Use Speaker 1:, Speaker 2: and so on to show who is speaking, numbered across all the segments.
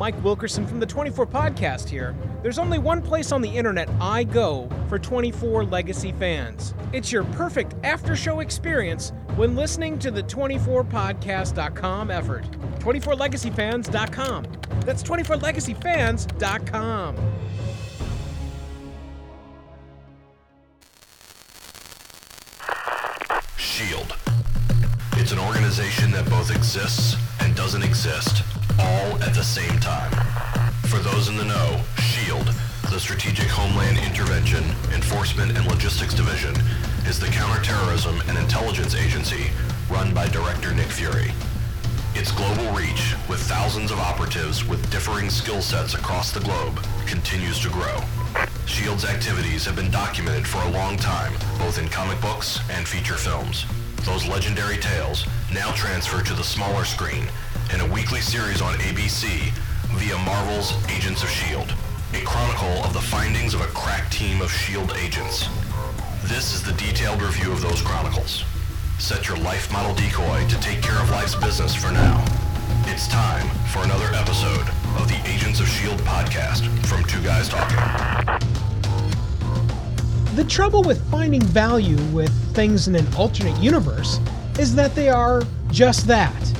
Speaker 1: Mike Wilkerson from the 24 Podcast here. There's only one place on the internet I go for 24 Legacy fans. It's your perfect after show experience when listening to the 24podcast.com effort. 24legacyfans.com. That's 24legacyfans.com.
Speaker 2: It's an organization that both exists and doesn't exist, all at the same time. For those in the know, SHIELD, the Strategic Homeland Intervention, Enforcement and Logistics Division, is the counterterrorism and intelligence agency run by Director Nick Fury. Its global reach, with thousands of operatives with differing skill sets across the globe, continues to grow. SHIELD's activities have been documented for a long time, both in comic books and feature films. Those legendary tales now transfer to the smaller screen in a weekly series on ABC via Marvel's Agents of S.H.I.E.L.D., a chronicle of the findings of a crack team of S.H.I.E.L.D. agents. This is the detailed review of those chronicles. Set your life model decoy to take care of life's business for now. It's time for another episode of the Agents of S.H.I.E.L.D. podcast from Two Guys Talking.
Speaker 1: The trouble with finding value with things in an alternate universe is that they are just that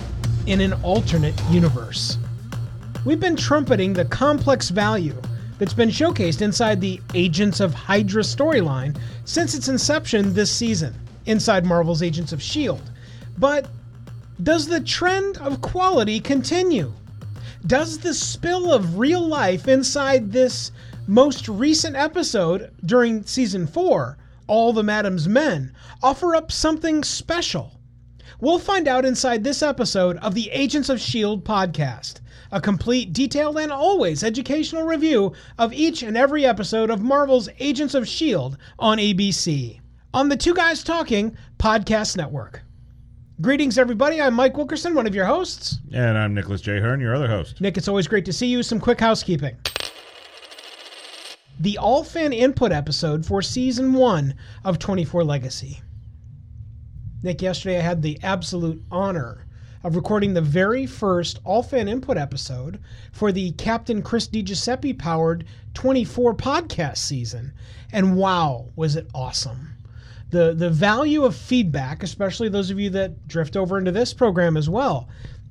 Speaker 1: in an alternate universe. We've been trumpeting the complex value that's been showcased inside the Agents of Hydra storyline since its inception this season, inside Marvel's Agents of S.H.I.E.L.D. But does the trend of quality continue? Does the spill of real life inside this most recent episode during season 4, All the Madame's Men, offer up something special? We'll find out inside this episode of the Agents of S.H.I.E.L.D. podcast, a complete, detailed, and always educational review of each and every episode of Marvel's Agents of S.H.I.E.L.D. on ABC, on the Two Guys Talking podcast network. Greetings, everybody. I'm Mike Wilkerson, one of your hosts.
Speaker 3: And I'm Nicholas J. Hearn, your other host.
Speaker 1: Nick, it's always great to see you. Some quick housekeeping. The all fan input episode for season one of 24 Legacy. Nick, yesterday I had the absolute honor of recording the very first all fan input episode for the Captain Chris DiGiuseppe powered 24 podcast season. And wow, was it awesome! The, the value of feedback, especially those of you that drift over into this program as well,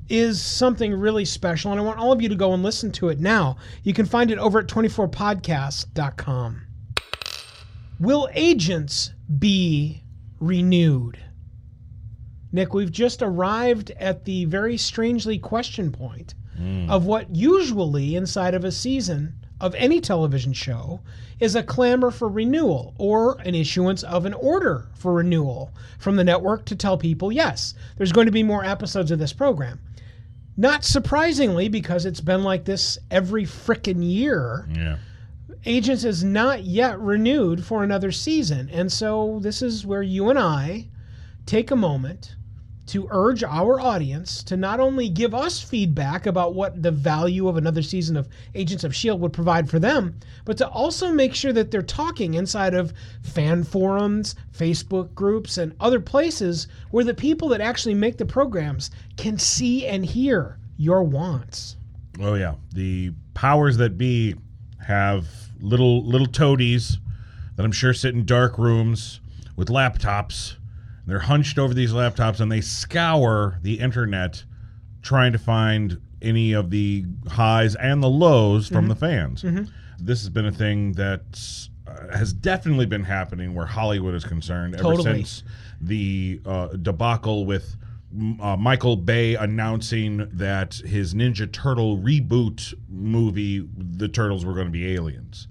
Speaker 1: is something really special. And I want all of you to go and listen to it now. You can find it over at 24podcast.com. Will agents be renewed? Nick, we've just arrived at the very strangely question point hmm. of what usually inside of a season of any television show is a clamor for renewal or an issuance of an order for renewal from the network to tell people, yes, there's going to be more episodes of this program. Not surprisingly, because it's been like this every frickin' year,
Speaker 3: Yeah.
Speaker 1: Agents is not yet renewed for another season. And so this is where you and I take a moment to urge our audience to not only give us feedback about what the value of another season of Agents of S.H.I.E.L.D. would provide for them, but to also make sure that they're talking inside of fan forums, Facebook groups, and other places where the people that actually make the programs can see and hear your wants.
Speaker 3: Oh yeah. The powers that be have little little toadies that I'm sure sit in dark rooms with laptops. They're hunched over these laptops and they scour the internet trying to find any of the highs and the lows from the fans. This has been a thing that uh, has definitely been happening where Hollywood is concerned ever since the uh, debacle with uh, Michael Bay announcing that his Ninja Turtle reboot movie, the turtles were going to be aliens,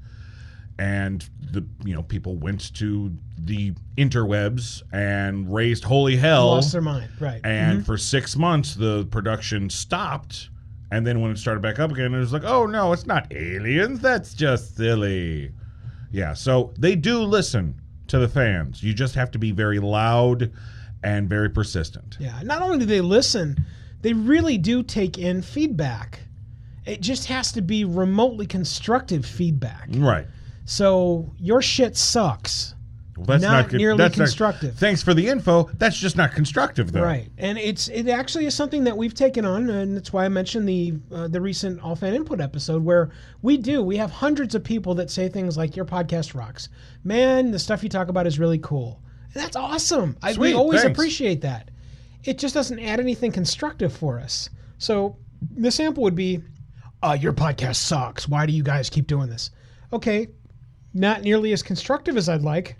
Speaker 3: and the you know people went to the interwebs and raised holy hell,
Speaker 1: Lost their mind, right?
Speaker 3: and mm-hmm. for six months the production stopped. And then when it started back up again, it was like, oh no, it's not aliens. That's just silly. Yeah, so they do listen to the fans. You just have to be very loud and very persistent.
Speaker 1: Yeah. Not only do they listen, they really do take in feedback. It just has to be remotely constructive feedback.
Speaker 3: Right.
Speaker 1: So your shit sucks.
Speaker 3: Well, that's
Speaker 1: Not
Speaker 3: not, con-
Speaker 1: nearly
Speaker 3: that's not-
Speaker 1: constructive.
Speaker 3: thanks for the info. That's just not constructive, though.
Speaker 1: Right, and it's it actually is something that we've taken on, and that's why I mentioned the uh, the recent All Fan Input episode where we do we have hundreds of people that say things like "Your podcast rocks, man. The stuff you talk about is really cool." And that's awesome. I, we always
Speaker 3: thanks.
Speaker 1: appreciate that. It just doesn't add anything constructive for us. So the sample would be, uh, "Your podcast sucks. Why do you guys keep doing this?" Okay, not nearly as constructive as I'd like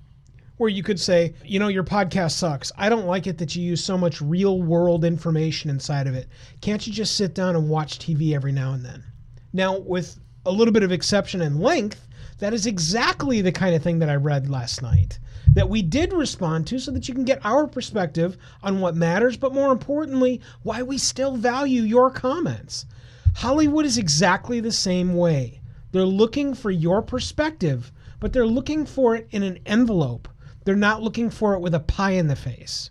Speaker 1: where you could say, you know, your podcast sucks. I don't like it that you use so much real world information inside of it. Can't you just sit down and watch TV every now and then? Now, with a little bit of exception and length, that is exactly the kind of thing that I read last night that we did respond to so that you can get our perspective on what matters, but more importantly, why we still value your comments. Hollywood is exactly the same way. They're looking for your perspective, but they're looking for it in an envelope. They're not looking for it with a pie in the face.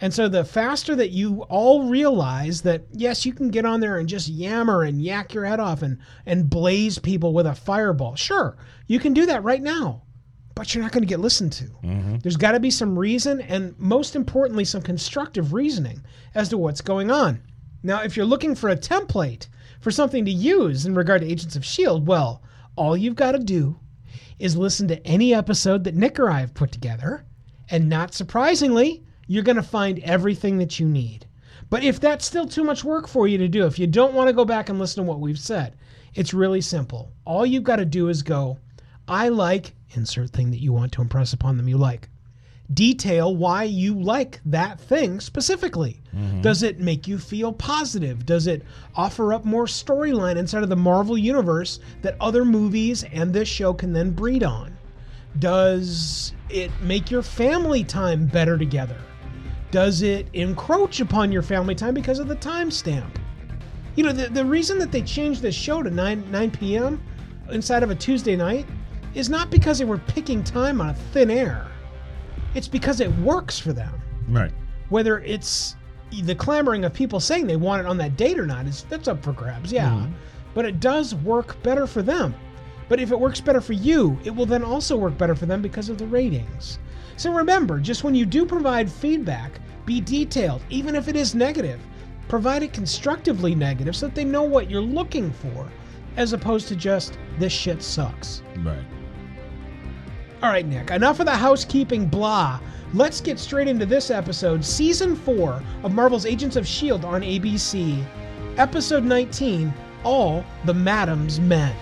Speaker 1: And so the faster that you all realize that yes, you can get on there and just yammer and yak your head off and and blaze people with a fireball. Sure, you can do that right now. But you're not going to get listened to. Mm-hmm. There's got to be some reason and most importantly some constructive reasoning as to what's going on. Now, if you're looking for a template for something to use in regard to Agents of Shield, well, all you've got to do is listen to any episode that Nick or I have put together, and not surprisingly, you're going to find everything that you need. But if that's still too much work for you to do, if you don't want to go back and listen to what we've said, it's really simple. All you've got to do is go, I like, insert thing that you want to impress upon them you like. Detail why you like that thing specifically. Mm-hmm. Does it make you feel positive? Does it offer up more storyline inside of the Marvel universe that other movies and this show can then breed on? Does it make your family time better together? Does it encroach upon your family time because of the timestamp? You know, the, the reason that they changed this show to 9, 9 p.m. inside of a Tuesday night is not because they were picking time on a thin air. It's because it works for them.
Speaker 3: Right.
Speaker 1: Whether it's the clamoring of people saying they want it on that date or not is that's up for grabs, yeah. Mm-hmm. But it does work better for them. But if it works better for you, it will then also work better for them because of the ratings. So remember, just when you do provide feedback, be detailed, even if it is negative. Provide it constructively negative so that they know what you're looking for, as opposed to just, this shit sucks.
Speaker 3: Right.
Speaker 1: All right, Nick, enough of the housekeeping blah. Let's get straight into this episode, Season 4 of Marvel's Agents of S.H.I.E.L.D. on ABC. Episode 19 All the Madame's Men.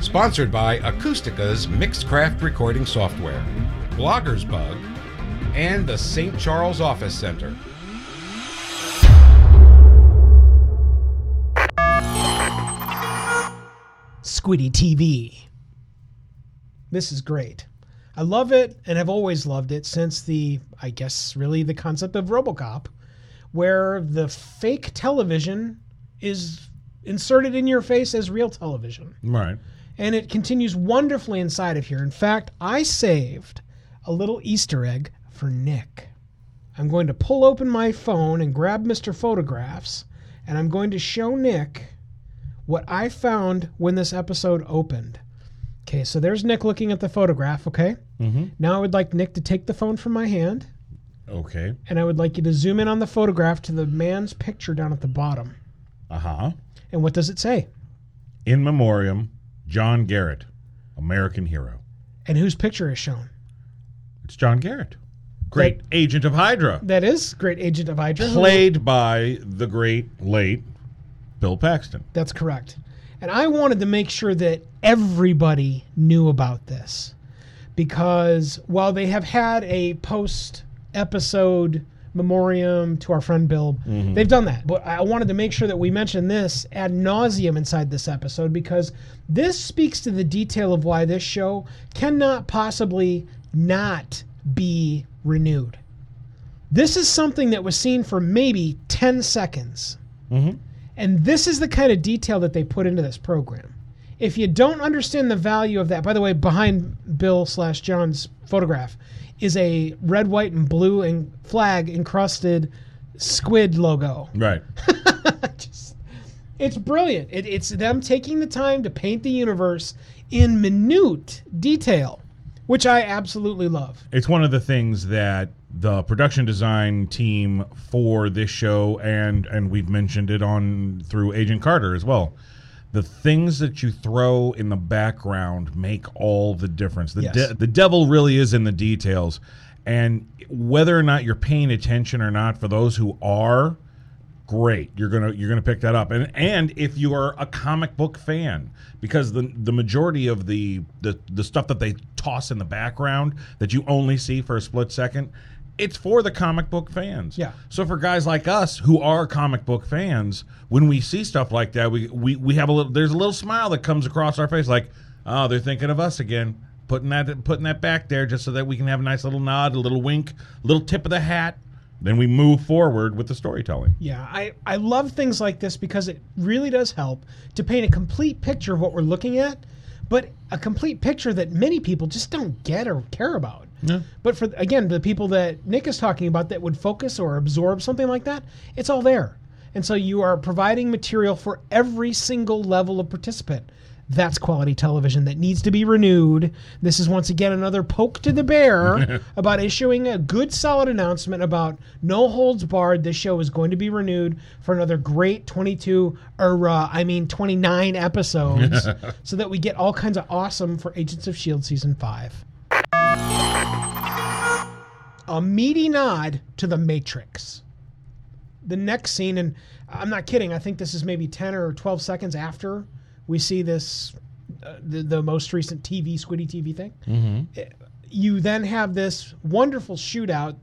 Speaker 4: Sponsored by Acoustica's Mixcraft Recording Software, Blogger's Bug, and the St. Charles Office Center.
Speaker 1: Squiddy TV. This is great. I love it and have always loved it since the, I guess, really the concept of Robocop, where the fake television is inserted in your face as real television.
Speaker 3: Right.
Speaker 1: and it continues wonderfully inside of here. In fact, I saved a little Easter egg for Nick. I'm going to pull open my phone and grab Mr. Photographs, and I'm going to show Nick what I found when this episode opened. Okay, so there's Nick looking at the photograph, okay?
Speaker 3: Mm-hmm.
Speaker 1: Now I would like Nick to take the phone from my hand,
Speaker 3: Okay.
Speaker 1: and I would like you to zoom in on the photograph to the man's picture down at the bottom.
Speaker 3: Uh huh.
Speaker 1: And what does it say?
Speaker 3: In memoriam, John Garrett, American hero.
Speaker 1: And whose picture is shown?
Speaker 3: It's John Garrett, great agent of Hydra,
Speaker 1: That is Great Agent of Hydra.
Speaker 3: played by the great late Bill Paxton.
Speaker 1: That's correct. And I wanted to make sure that everybody knew about this because while they have had a post episode memoriam to our friend Bill, mm-hmm. they've done that. But I wanted to make sure that we mention this ad nauseum inside this episode because this speaks to the detail of why this show cannot possibly not be renewed. This is something that was seen for maybe 10 seconds. Mm-hmm. And this is the kind of detail that they put into this program. If you don't understand the value of that, by the way, behind Bill slash John's photograph is a red, white, and blue and flag encrusted squid logo.
Speaker 3: Right.
Speaker 1: Just- it's brilliant. It, it's them taking the time to paint the universe in minute detail, which I absolutely love.
Speaker 3: It's one of the things that the production design team for this show and and we've mentioned it on through Agent Carter as well. The things that you throw in the background make all the difference. The
Speaker 1: Yes.
Speaker 3: de- the devil really is in the details. And whether or not you're paying attention or not for those who are, great you're gonna you're gonna pick that up and and if you are a comic book fan because the the majority of the the, the stuff that they toss in the background that you only see for a split second it's for the comic book fans
Speaker 1: Yeah.
Speaker 3: so for guys like us who are comic book fans when we see stuff like that we we, we have a little there's a little smile that comes across our face like oh they're thinking of us again putting that putting that back there just so that we can have a nice little nod a little wink a little tip of the hat then we move forward with the storytelling
Speaker 1: Yeah, I, I love things like this because it really does help to paint a complete picture of what we're looking at, but a complete picture that many people just don't get or care about. But for again, the people that Nick is talking about that would focus or absorb something like that, it's all there. And so you are providing material for every single level of participant. That's quality television that needs to be renewed. This is once again another poke to the bear about issuing a good solid announcement about no holds barred. This show is going to be renewed for another great 22 or uh, I mean 29 episodes so that we get all kinds of awesome for Agents of Shield season 5 a meaty nod to the Matrix. The next scene, and I'm not kidding, I think this is maybe 10 or 12 seconds after we see this, uh, the, the most recent TV, Squiddy TV thing. Uh, You then have this wonderful shootout,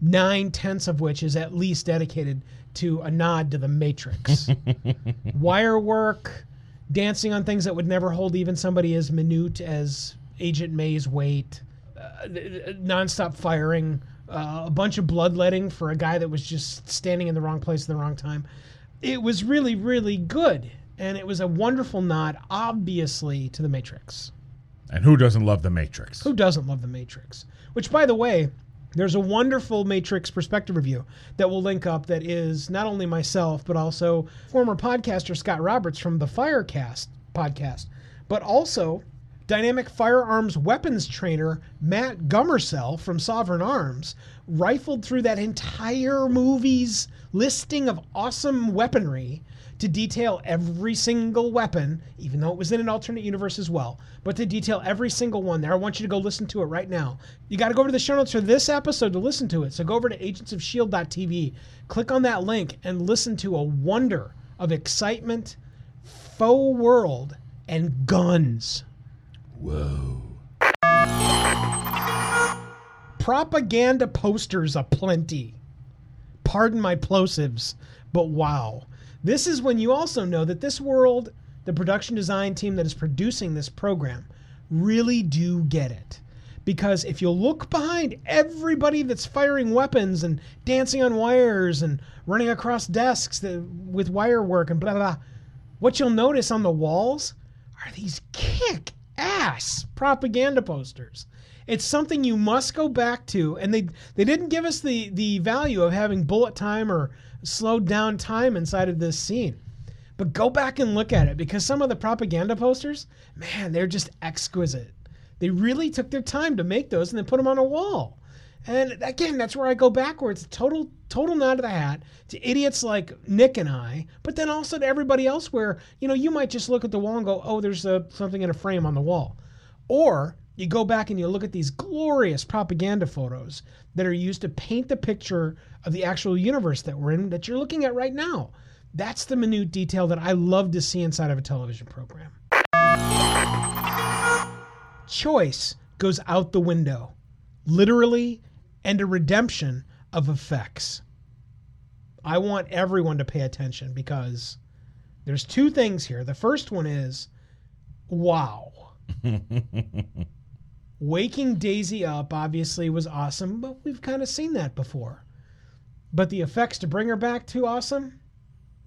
Speaker 1: nine tenths of which is at least dedicated to a nod to the Matrix. Wire work, dancing on things that would never hold even somebody as minute as Agent May's weight nonstop firing, uh, a bunch of bloodletting for a guy that was just standing in the wrong place at the wrong time. It was really, really good. And it was a wonderful nod, obviously, to The Matrix.
Speaker 3: And who doesn't love the Matrix?
Speaker 1: Who doesn't love The Matrix? Which, by the way, there's a wonderful Matrix perspective review that will link up that is not only myself, but also former podcaster Scott Roberts from the Firecast podcast, but also dynamic firearms weapons trainer Matt Gummersell from Sovereign Arms rifled through that entire movie's listing of awesome weaponry to detail every single weapon, even though it was in an alternate universe as well, but to detail every single one there. I want you to go listen to it right now. You got to go over to the show notes for this episode to listen to it. So go over to agentsofshield.tv, click on that link, and listen to a wonder of excitement, faux world, and guns.
Speaker 3: Whoa.
Speaker 1: propaganda posters aplenty. Pardon my plosives, but wow. This is when you also know that this world, the production design team that is producing this program, really do get it. Because if you look behind everybody that's firing weapons and dancing on wires and running across desks with wire work and blah, blah, blah, what you'll notice on the walls are these kick ass propaganda posters. It's something you must go back to, and they they didn't give us the the value of having bullet time or slowed down time inside of this scene. But go back and look at it because some of the propaganda posters, man, they're just exquisite. They really took their time to make those and then put them on a wall. And again, that's where I go backwards. Total, total nod of the hat to idiots like Nick and I, but then also to everybody else where, you know, you might just look at the wall and go, oh, there's a, something in a frame on the wall. Or you go back and you look at these glorious propaganda photos that are used to paint the picture of the actual universe that we're in, that you're looking at right now. That's the minute detail that I love to see inside of a television program. Choice goes out the window, literally, and a redemption of effects. I want everyone to pay attention because there's two things here. The first one is wow. Waking Daisy up obviously was awesome, but we've kind of seen that before. But the effects to bring her back to awesome,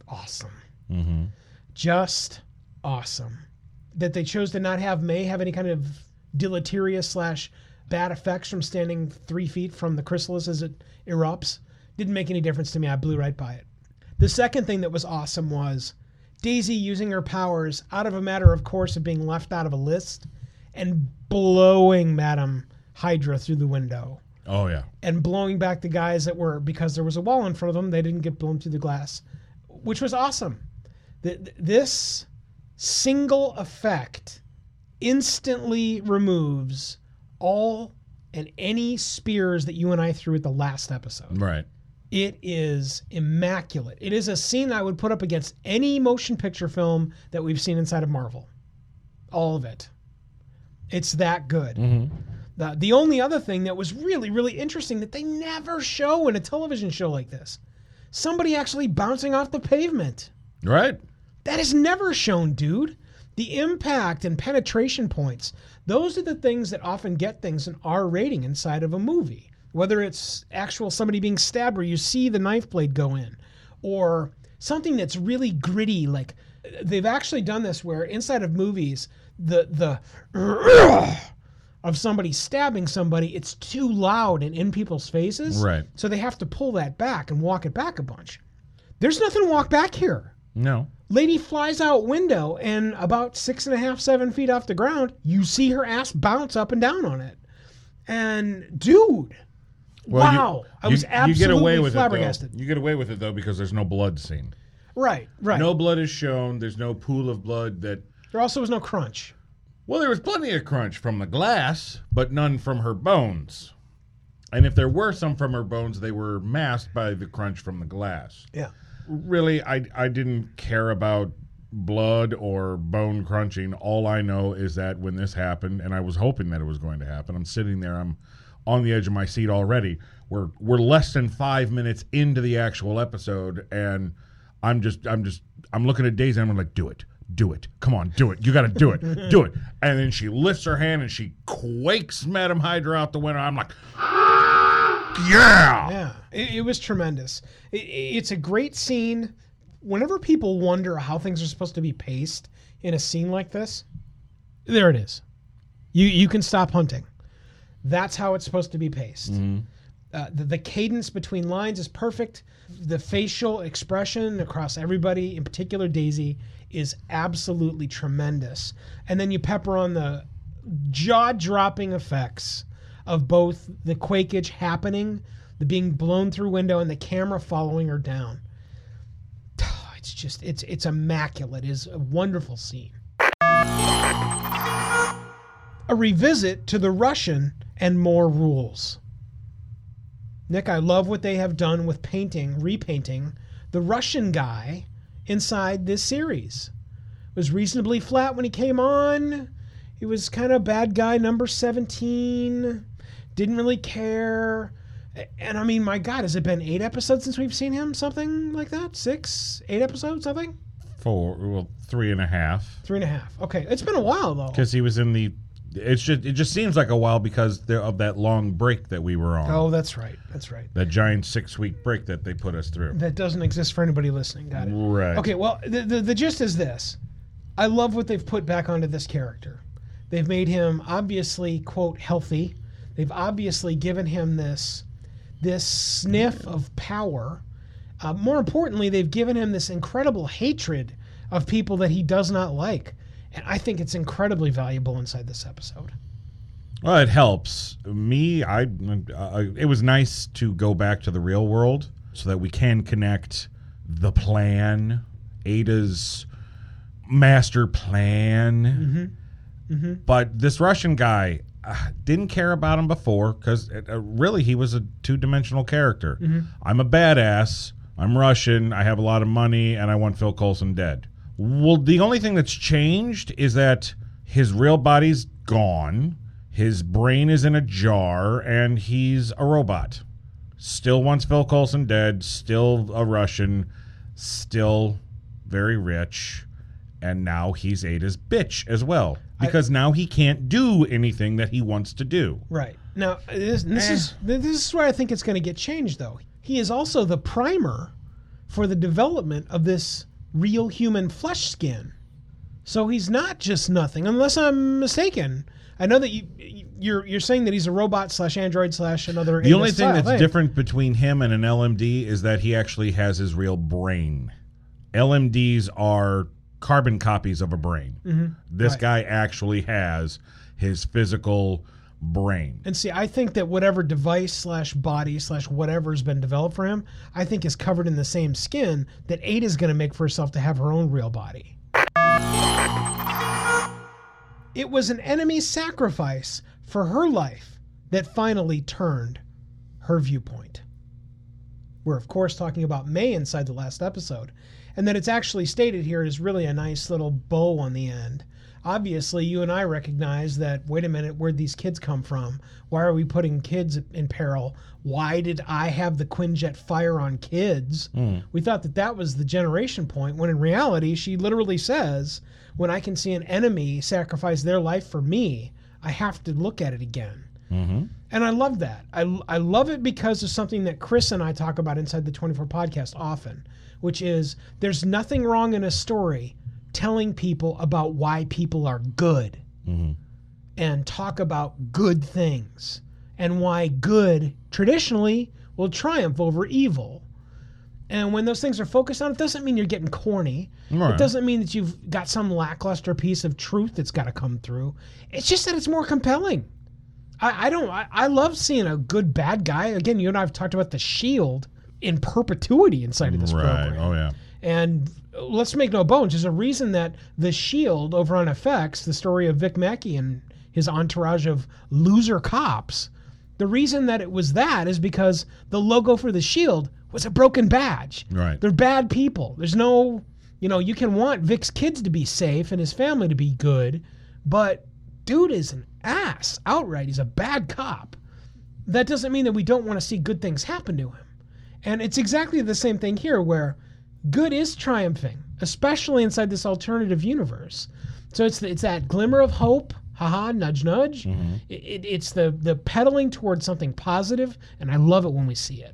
Speaker 1: awesome. Mm-hmm. Just awesome. That they chose to not have May have any kind of deleterious slash bad effects from standing three feet from the chrysalis as it erupts didn't make any difference to me. I blew right by it. The second thing that was awesome was Daisy using her powers out of a matter of course of being left out of a list and blowing Madam Hydra through the window
Speaker 3: Oh yeah.
Speaker 1: and blowing back the guys that were because there was a wall in front of them. They didn't get blown through the glass, which was awesome. Th- th- This single effect instantly removes all and any spears that you and I threw at the last episode.
Speaker 3: Right.
Speaker 1: It is immaculate. It is a scene that I would put up against any motion picture film that we've seen inside of Marvel. All of it. It's that good. Mm-hmm. The, the only other thing that was really, really interesting that they never show in a television show like this somebody actually bouncing off the pavement.
Speaker 3: Right.
Speaker 1: That is never shown, dude. The impact and penetration points, those are the things that often get things an R rating inside of a movie. Whether it's actual somebody being stabbed where you see the knife blade go in, or something that's really gritty, like they've actually done this where inside of movies, the the of somebody stabbing somebody, it's too loud and in people's faces.
Speaker 3: Right.
Speaker 1: So they have to pull that back and walk it back a bunch. There's nothing to walk back here.
Speaker 3: No.
Speaker 1: Lady flies out window and about six and a half, seven feet off the ground, you see her ass bounce up and down on it. And dude,
Speaker 3: Well, you-
Speaker 1: wow, I
Speaker 3: you-
Speaker 1: was absolutely
Speaker 3: you get away with
Speaker 1: flabbergasted.
Speaker 3: It, though. You get away with it though because there's no blood scene.
Speaker 1: Right, right.
Speaker 3: No blood is shown. There's no pool of blood that.
Speaker 1: There also was no crunch.
Speaker 3: Well, there was plenty of crunch from the glass, but none from her bones. And if there were some from her bones, they were masked by the crunch from the glass.
Speaker 1: Yeah.
Speaker 3: Really, I I didn't care about blood or bone crunching. All I know is that when this happened, and I was hoping that it was going to happen, I'm sitting there, I'm on the edge of my seat already. We're we're less than five minutes into the actual episode, and I'm just I'm just I'm looking at Daisy and I'm like, do it. Do it. Come on, do it. You got to do it. do it. And then she lifts her hand and she quakes Madam Hydra out the window. I'm like, yeah.
Speaker 1: Yeah, it, it was tremendous. It, it's a great scene. Whenever people wonder how things are supposed to be paced in a scene like this, there it is. You you can stop hunting. That's how it's supposed to be paced. Uh, the, the cadence between lines is perfect. The facial expression across everybody, in particular Daisy, is absolutely tremendous. And then you pepper on the jaw dropping effects of both the quakage happening, the being blown through window, and the camera following her down. It's just it's it's immaculate. It's a wonderful scene. A revisit to the Russian and more rules. Nick, I love what they have done with painting, repainting the Russian guy inside this series. It was reasonably flat when he came on. He was kind of bad guy number 17. Didn't really care. And I mean, my God, has it been eight episodes since we've seen him? Something like that? Six? Eight episodes? Something?
Speaker 3: Four, well, three and a half.
Speaker 1: Three and a half. Okay. It's been a while, though.
Speaker 3: because he was in the. It's just it just seems like a while because there, of that long break that we were on.
Speaker 1: Oh, that's right. That's right.
Speaker 3: That giant six week break that they put us through.
Speaker 1: That doesn't exist for anybody listening. Got it.
Speaker 3: Right.
Speaker 1: Okay, well, the, the, the gist is this. I love what they've put back onto this character. They've made him obviously, quote, healthy. They've obviously given him this this sniff of power. Uh, more importantly, they've given him this incredible hatred of people that he does not like. And I think it's incredibly valuable inside this episode.
Speaker 3: Well, it helps me. I uh, it was nice to go back to the real world so that we can connect the plan, Ada's master plan. But this Russian guy uh, didn't care about him before because uh, really he was a two dimensional character. I'm a badass. I'm Russian. I have a lot of money, and I want Phil Coulson dead. Well, the only thing that's changed is that his real body's gone. His brain is in a jar, and he's a robot. Still wants Phil Coulson dead. Still a Russian. Still very rich. And now he's Ada's bitch as well. Because now he can't do anything that he wants to do.
Speaker 1: Right. Now, this, this eh. is this is where I think it's going to get changed, though. He is also the primer for the development of this real human flesh skin. So he's not just nothing, unless I'm mistaken. I know that you you're you're saying that he's a robot slash android slash another.
Speaker 3: The only thing that's
Speaker 1: thing.
Speaker 3: different between him and an LMD is that he actually has his real brain. LMDs are carbon copies of a brain. Mm-hmm. This
Speaker 1: Right.
Speaker 3: guy actually has his physical brain.
Speaker 1: And see, I think that whatever device slash body slash whatever's been developed for him, I think is covered in the same skin that Ada's going to make for herself to have her own real body. It was an enemy sacrifice for her life that finally turned her viewpoint. We're, of course, talking about May inside the last episode, and that it's actually stated here is really a nice little bow on the end. Obviously, you and I recognize that, wait a minute, where'd these kids come from? Why are we putting kids in peril? Why did I have the Quinjet fire on kids? Hmm. We thought that that was the generation point, when in reality, she literally says, when I can see an enemy sacrifice their life for me, I have to look at it again. Mm-hmm. And I love that. I, I love it because of something that Chris and I talk about inside the 24 podcast often, which is there's nothing wrong in a story telling people about why people are good mm-hmm. and talk about good things and why good traditionally will triumph over evil. And when those things are focused on, it doesn't mean you're getting corny.
Speaker 3: Right.
Speaker 1: It doesn't mean that you've got some lackluster piece of truth that's got to come through. It's just that it's more compelling. I, I don't. I, I love seeing a good bad guy. Again, you and I have talked about the Shield in perpetuity inside of this
Speaker 3: Right.
Speaker 1: program.
Speaker 3: Oh yeah.
Speaker 1: And let's make no bones, there's a reason that the Shield over on FX, the story of Vic Mackey and his entourage of loser cops, the reason that it was that is because the logo for the Shield was a broken badge.
Speaker 3: Right.
Speaker 1: They're bad people. There's no, you know, you can want Vic's kids to be safe and his family to be good, but dude is an ass outright. He's a bad cop. That doesn't mean that we don't want to see good things happen to him. And it's exactly the same thing here where good is triumphing, especially inside this alternative universe. So it's it's that glimmer of hope, haha, nudge nudge. Mm-hmm. It, it, it's the the pedaling towards something positive, and I love it when we see it.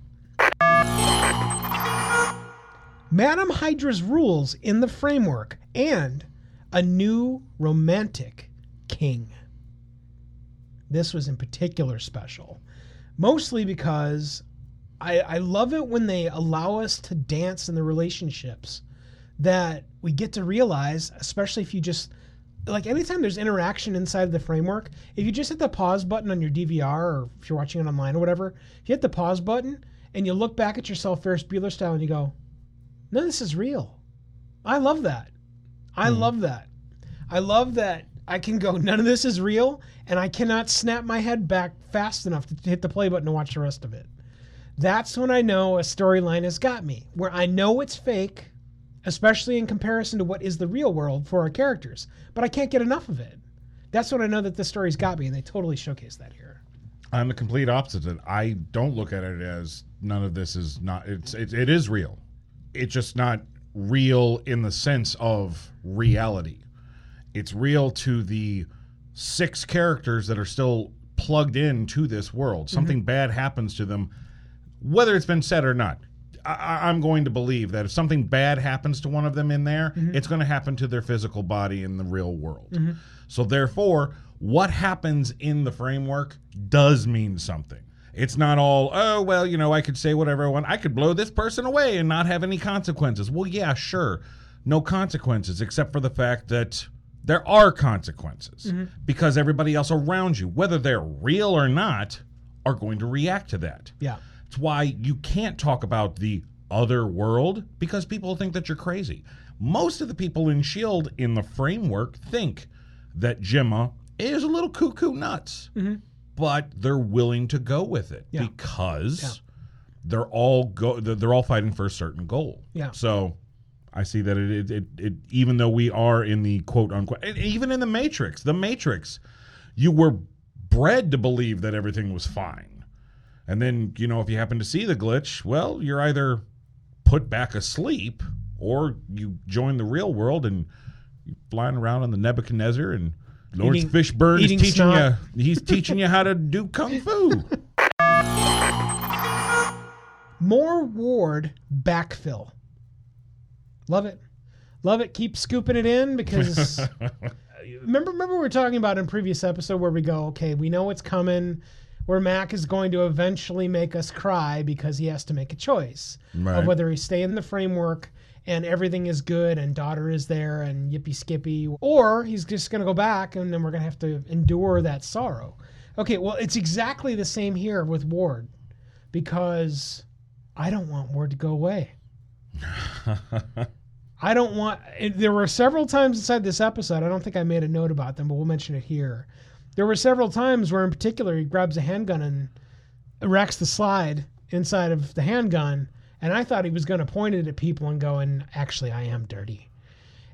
Speaker 1: Madam Hydra's rules in the framework and a new romantic king. This was in particular special, mostly because I, I love it when they allow us to dance in the relationships that we get to realize, especially if you just like anytime there's interaction inside the framework, if you just hit the pause button on your DVR or if you're watching it online or whatever, you hit the pause button and you look back at yourself Ferris Bueller style and you go, of this is real. I love that. I hmm. love that. I love that I can go, none of this is real, and I cannot snap my head back fast enough to hit the play button and watch the rest of it. That's when I know a storyline has got me, where I know it's fake, especially in comparison to what is the real world for our characters, but I can't get enough of it. That's when I know that the story's got me, and they totally showcase that here.
Speaker 3: I'm the complete opposite. I don't look at it as none of this is not. It's it, it is real. It's just not real in the sense of reality. It's real to the six characters that are still plugged in to this world. Mm-hmm. Something bad happens to them, whether it's been said or not. I- I, I'm going to believe that if something bad happens to one of them in there, mm-hmm. it's going to happen to their physical body in the real world. Mm-hmm. So, therefore, what happens in the framework does mean something. It's not all, oh, well, you know, I could say whatever I want. I could blow this person away and not have any consequences. Well, yeah, sure. No consequences, except for the fact that there are consequences mm-hmm. because everybody else around you, whether they're real or not, are going to react to that.
Speaker 1: Yeah.
Speaker 3: It's why you can't talk about the other world because people think that you're crazy. Most of the people in S.H.I.E.L.D. In the framework think that Jemma is a little cuckoo nuts, mm-hmm. but they're willing to go with it
Speaker 1: Yeah.
Speaker 3: because
Speaker 1: Yeah.
Speaker 3: they're all go they're all fighting for a certain goal.
Speaker 1: Yeah.
Speaker 3: So I see that it, it, it, it even though we are in the quote unquote even in the Matrix, the Matrix, you were bred to believe that everything was fine. And then, you know, if you happen to see the glitch, well, you're either put back asleep or you join the real world and you're flying around on the Nebuchadnezzar and Laurence
Speaker 1: Eating-
Speaker 3: Fishburne is teaching
Speaker 1: snot.
Speaker 3: you he's teaching you how to do kung fu.
Speaker 1: More Ward backfill. Love it. Love it. Keep scooping it in because remember remember we were talking about in previous episode where we go, okay, we know it's coming. where Mack is going to eventually make us cry because he has to make a choice
Speaker 3: Right.
Speaker 1: of whether he stay in the framework and everything is good and daughter is there and yippee skippy, or he's just going to go back and then we're going to have to endure that sorrow. Okay, well, it's exactly the same here with Ward because I don't want Ward to go away. I don't want. There were several times inside this episode. I don't think I made a note about them, but we'll mention it here. There were several times where, in particular, he grabs a handgun and racks the slide inside of the handgun, and I thought he was going to point it at people and go, "And actually, I am dirty."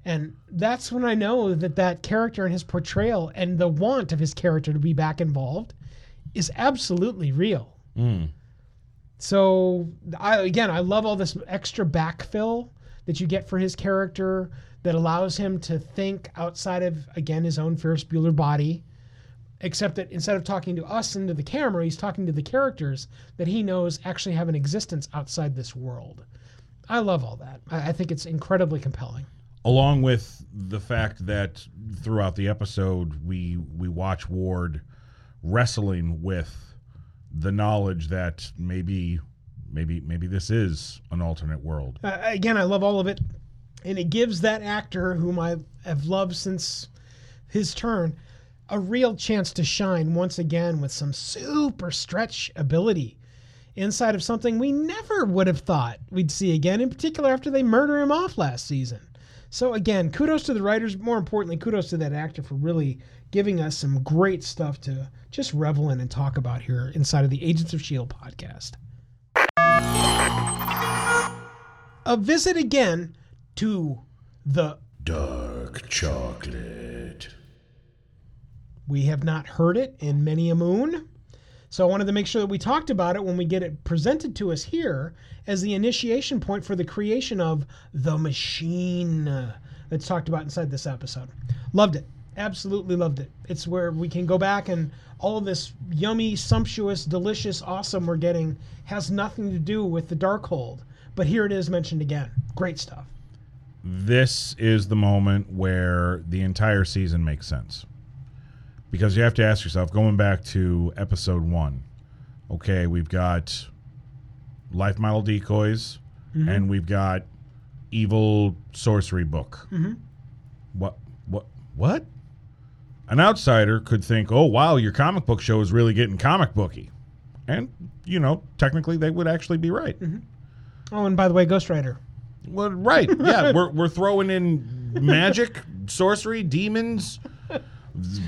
Speaker 1: And that's when I know that that character and his portrayal and the want of his character to be back involved is absolutely real. Mm. So I again, I love all this extra backfill that you get for his character that allows him to think outside of again his own Ferris Bueller body. Except that instead of talking to us into the camera, he's talking to the characters that he knows actually have an existence outside this world. I love all that. I, I think it's incredibly compelling.
Speaker 3: along with the fact that throughout the episode we we watch Ward wrestling with the knowledge that maybe maybe maybe this is an alternate world.
Speaker 1: Uh, again, I love all of it, and it gives that actor whom I have loved since his turn a real chance to shine once again with some super stretch ability inside of something we never would have thought we'd see again. In particular, after they murder him off last season. So again, kudos to the writers. More importantly, kudos to that actor for really giving us some great stuff to just revel in and talk about here inside of the Agents of Shield podcast. A visit again to the
Speaker 3: Dark chocolate.
Speaker 1: We have not heard it in many a moon. So I wanted to make sure that we talked about it when we get it presented to us here as the initiation point for the creation of the machine that's talked about inside this episode. Loved it. Absolutely loved it. It's where we can go back and all this yummy, sumptuous, delicious, awesome we're getting has nothing to do with the Darkhold. But here it is mentioned again. Great stuff.
Speaker 3: This is the moment where the entire season makes sense. Because you have to ask yourself, going back to episode one, okay, we've got life model decoys mm-hmm. and we've got evil sorcery book. Mm-hmm. What? What? What? An outsider could think, "Oh, wow, your comic book show is really getting comic booky," and you know, technically, they would actually be right. Mm-hmm.
Speaker 1: Oh, and by the way, Ghost Rider.
Speaker 3: Well, right, yeah, we're we're throwing in magic, sorcery, demons,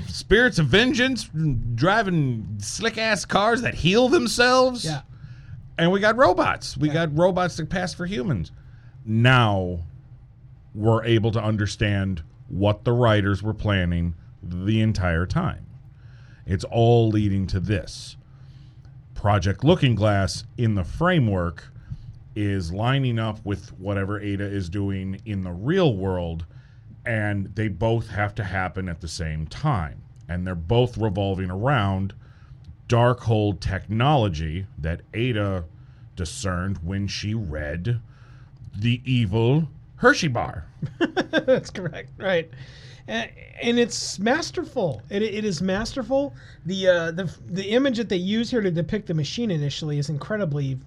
Speaker 3: spirits of vengeance, driving slick ass cars that heal themselves.
Speaker 1: Yeah.
Speaker 3: and we got robots. We got robots that pass for humans. Now we're able to understand what the writers were planning the entire time. It's all leading to this. Project Looking Glass in the framework is lining up with whatever Ada is doing in the real world, and they both have to happen at the same time. And they're both revolving around Darkhold technology that Ada discerned when she read the evil Hershey bar.
Speaker 1: That's correct. Right. And, it's masterful. It, it is masterful. The uh, the the image that they use here to depict the machine initially is incredibly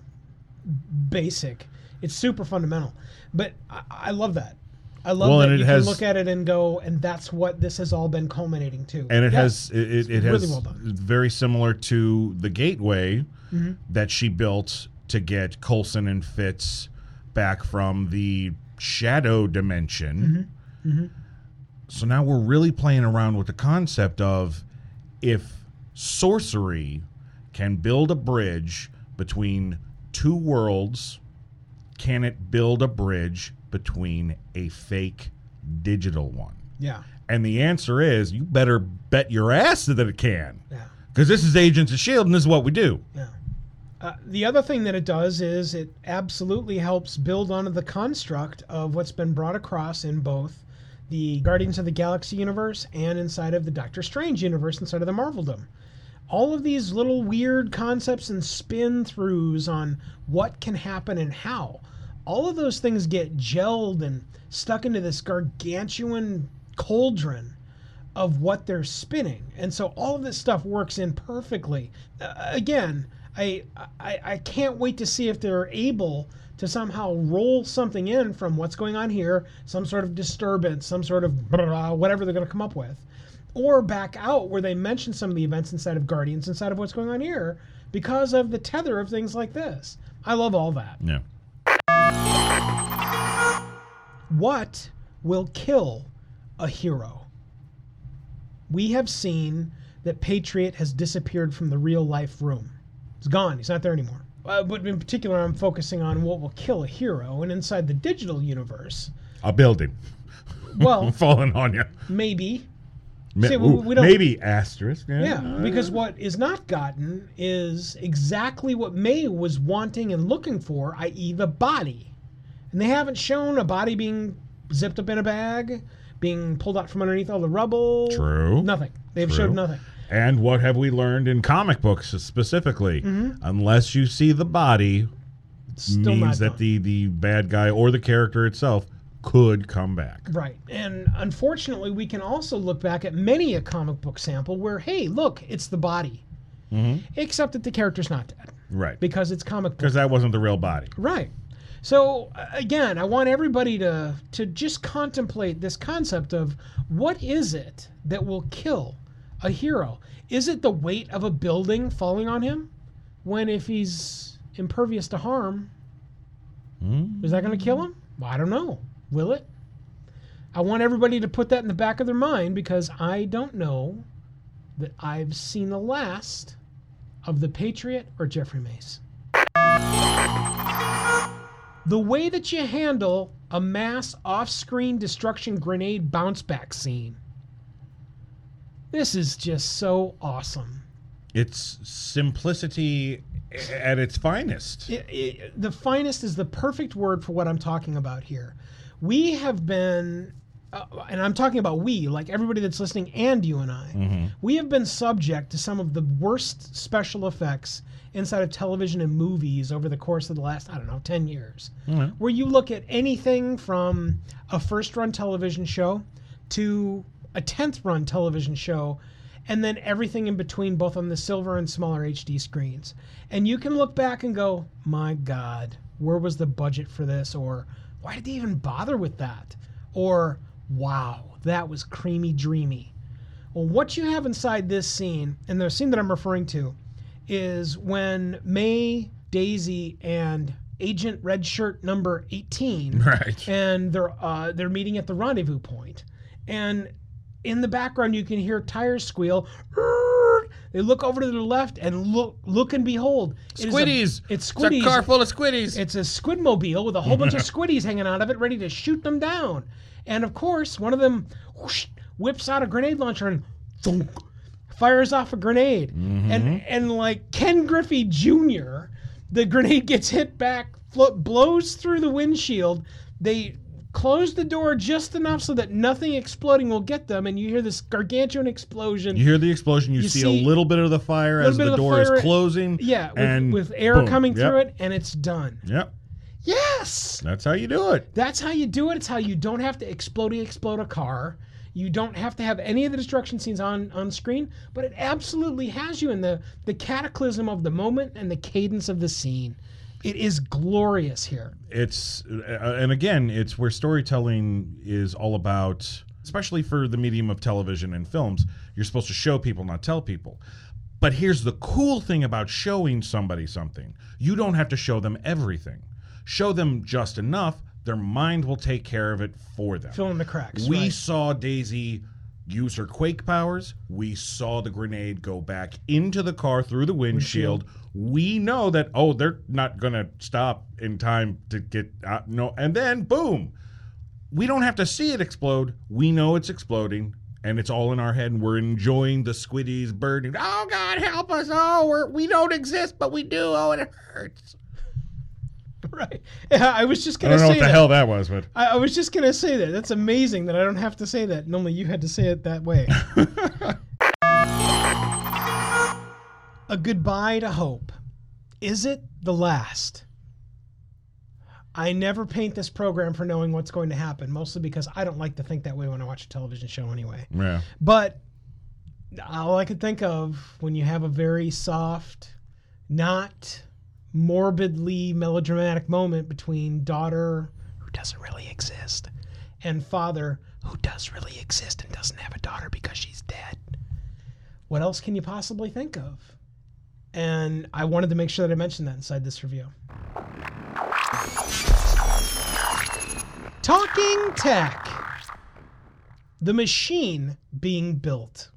Speaker 1: basic. It's super fundamental, but I, I love that. I love
Speaker 3: Well,
Speaker 1: that
Speaker 3: and it
Speaker 1: you
Speaker 3: has-
Speaker 1: can look at it and go, and that's what this has all been culminating to.
Speaker 3: and it
Speaker 1: Yeah.
Speaker 3: has it, it, it
Speaker 1: really
Speaker 3: has
Speaker 1: well done.
Speaker 3: very similar to the gateway
Speaker 1: Mm-hmm.
Speaker 3: that she built to get Coulson and Fitz back from the shadow dimension.
Speaker 1: Mm-hmm.
Speaker 3: So now we're really playing around with the concept of if sorcery can build a bridge between two worlds, can it build a bridge between a fake digital one?
Speaker 1: yeah,
Speaker 3: And the answer is you better bet your ass that it can.
Speaker 1: yeah.
Speaker 3: Because this is Agents of S.H.I.E.L.D. and this is what we do.
Speaker 1: Yeah. Uh, the other thing that it does is it absolutely helps build onto the construct of what's been brought across in both the Guardians of the Galaxy universe and inside of the Doctor Strange universe inside of the Marveldom. All of these little weird concepts and spin throughs on what can happen and how. All of those things get gelled and stuck into this gargantuan cauldron of what they're spinning. And so all of this stuff works in perfectly. Uh, again, I, I I can't wait to see if they're able to somehow roll something in from what's going on here, some sort of disturbance, some sort of blah, whatever they're going to come up with, or back out where they mention some of the events inside of Guardians, inside of what's going on here, because of the tether of things like this. I love all that.
Speaker 3: Yeah.
Speaker 1: What will kill a hero? We have seen that Patriot has disappeared from the real life room. He's gone. He's not there anymore. Uh, but in particular, I'm focusing on what will kill a hero. And inside the digital universe,
Speaker 3: A building
Speaker 1: well,
Speaker 3: falling on you.
Speaker 1: maybe.
Speaker 3: Ma-
Speaker 1: See,
Speaker 3: ooh,
Speaker 1: we don't-
Speaker 3: maybe asterisk. Yeah.
Speaker 1: Yeah, because what is not gotten is exactly what May was wanting and looking for, i.e., the body. And they haven't shown a body being zipped up in a bag, being pulled out from underneath all the rubble.
Speaker 3: True.
Speaker 1: Nothing. They've
Speaker 3: True.
Speaker 1: showed nothing.
Speaker 3: And what have we learned in comic books specifically?
Speaker 1: Mm-hmm.
Speaker 3: Unless you see the body, means that the the bad guy or the character itself could come back.
Speaker 1: Right. And unfortunately, we can also look back at many a comic book sample where, hey, look, it's the body. Except that the character's not dead
Speaker 3: Right.
Speaker 1: because it's comic book.
Speaker 3: Because that wasn't the real body.
Speaker 1: Right. So again, I want everybody to to just contemplate this concept of what is it that will kill a hero? Is it the weight of a building falling on him? When if he's impervious to harm, hmm? is that going to kill him? Well, I don't know. Will it? I want everybody to put that in the back of their mind because I don't know that I've seen the last of the Patriot or Jeffrey Mace the way that you handle a mass off-screen destruction grenade bounce back scene this is just so awesome.
Speaker 3: It's simplicity at its finest.
Speaker 1: It- it- the finest is the perfect word for what i'm talking about here. We have been uh, and i'm talking about we like everybody that's listening and you and i. We have been subject to some of the worst special effects inside of television and movies over the course of the last i don't know 10 years. Where you look at anything from a first run television show to a 10th run television show and then everything in between both on the silver and smaller hd screens. And you can look back and go my god where was the budget for this? Or why did they even bother with that? Or wow that was creamy dreamy. Well, what you have inside this scene, and the scene that I'm referring to, is when May, Daisy, and Agent Red Shirt number 18,
Speaker 3: Right.
Speaker 1: and they're uh, they're meeting at the rendezvous point, and in the background you can hear tires squeal. They look over to the left and look, look and behold, it
Speaker 4: Squiddies.
Speaker 1: it's
Speaker 4: It's
Speaker 1: squiddies.
Speaker 4: a car full of squiddies.
Speaker 1: It's a squidmobile with a whole bunch of squiddies hanging out of it, ready to shoot them down. And of course, one of them whoosh, whips out a grenade launcher and thunk, fires off a grenade. And mm-hmm. and like Ken Griffey Jr., the grenade gets hit back, blows through the windshield. They close the door just enough so that nothing exploding will get them, and you hear this gargantuan explosion.
Speaker 3: You hear the explosion. You,
Speaker 1: You
Speaker 3: see,
Speaker 1: see
Speaker 3: a little bit of the fire as the door is closing.
Speaker 1: yeah, with,
Speaker 3: and
Speaker 1: with air
Speaker 3: boom.
Speaker 1: coming
Speaker 3: Yep.
Speaker 1: through it, and it's done.
Speaker 3: Yep.
Speaker 1: Yes.
Speaker 3: That's how you do it.
Speaker 1: That's how you do it. It's how you don't have to explode explode a car. You don't have to have any of the destruction scenes on on screen, but it absolutely has you in the the cataclysm of the moment and the cadence of the scene. It is glorious here.
Speaker 3: it's uh, and again it's where storytelling is all about especially for the medium of television and films you're supposed to show people not tell people but here's the cool thing about showing somebody something you don't have to show them everything show them just enough their mind will take care of it for them
Speaker 1: Fill in the cracks.
Speaker 3: we
Speaker 1: right.
Speaker 3: saw Daisy use her quake powers. We saw the grenade go back into the car through the windshield. We know that oh, they're not gonna stop in time to get out. No, and then boom, we don't have to see it explode. We know it's exploding. And it's all in our head, and we're enjoying the squiddies burning. Oh God, help us! Oh, we're, we don't exist, but we do. Oh, it hurts.
Speaker 1: right. Yeah, I was just gonna
Speaker 3: don't know
Speaker 1: say
Speaker 3: what the
Speaker 1: that.
Speaker 3: hell that was, but
Speaker 1: I, I was just gonna say that. That's amazing that I don't have to say that, Normally, you had to say it that way. a goodbye to hope. Is it the last? I never paint this program for knowing what's going to happen, mostly because I don't like to think that way when I watch a television show anyway.
Speaker 3: Yeah.
Speaker 1: But all I could think of when you have a very soft, not morbidly melodramatic moment between daughter, who doesn't really exist, and father, who does really exist and doesn't have a daughter because she's dead. What else can you possibly think of? And I wanted to make sure that I mentioned that inside this review. Talking tech. The machine being built.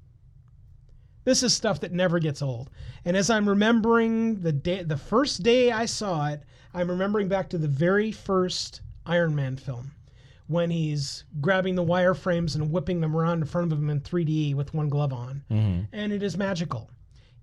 Speaker 1: This is stuff that never gets old. And as I'm remembering the day the first day I saw it, I'm remembering back to the very first Iron Man film when he's grabbing the wireframes and whipping them around in front of him in 3D with one glove on. Mm-hmm. And it is magical.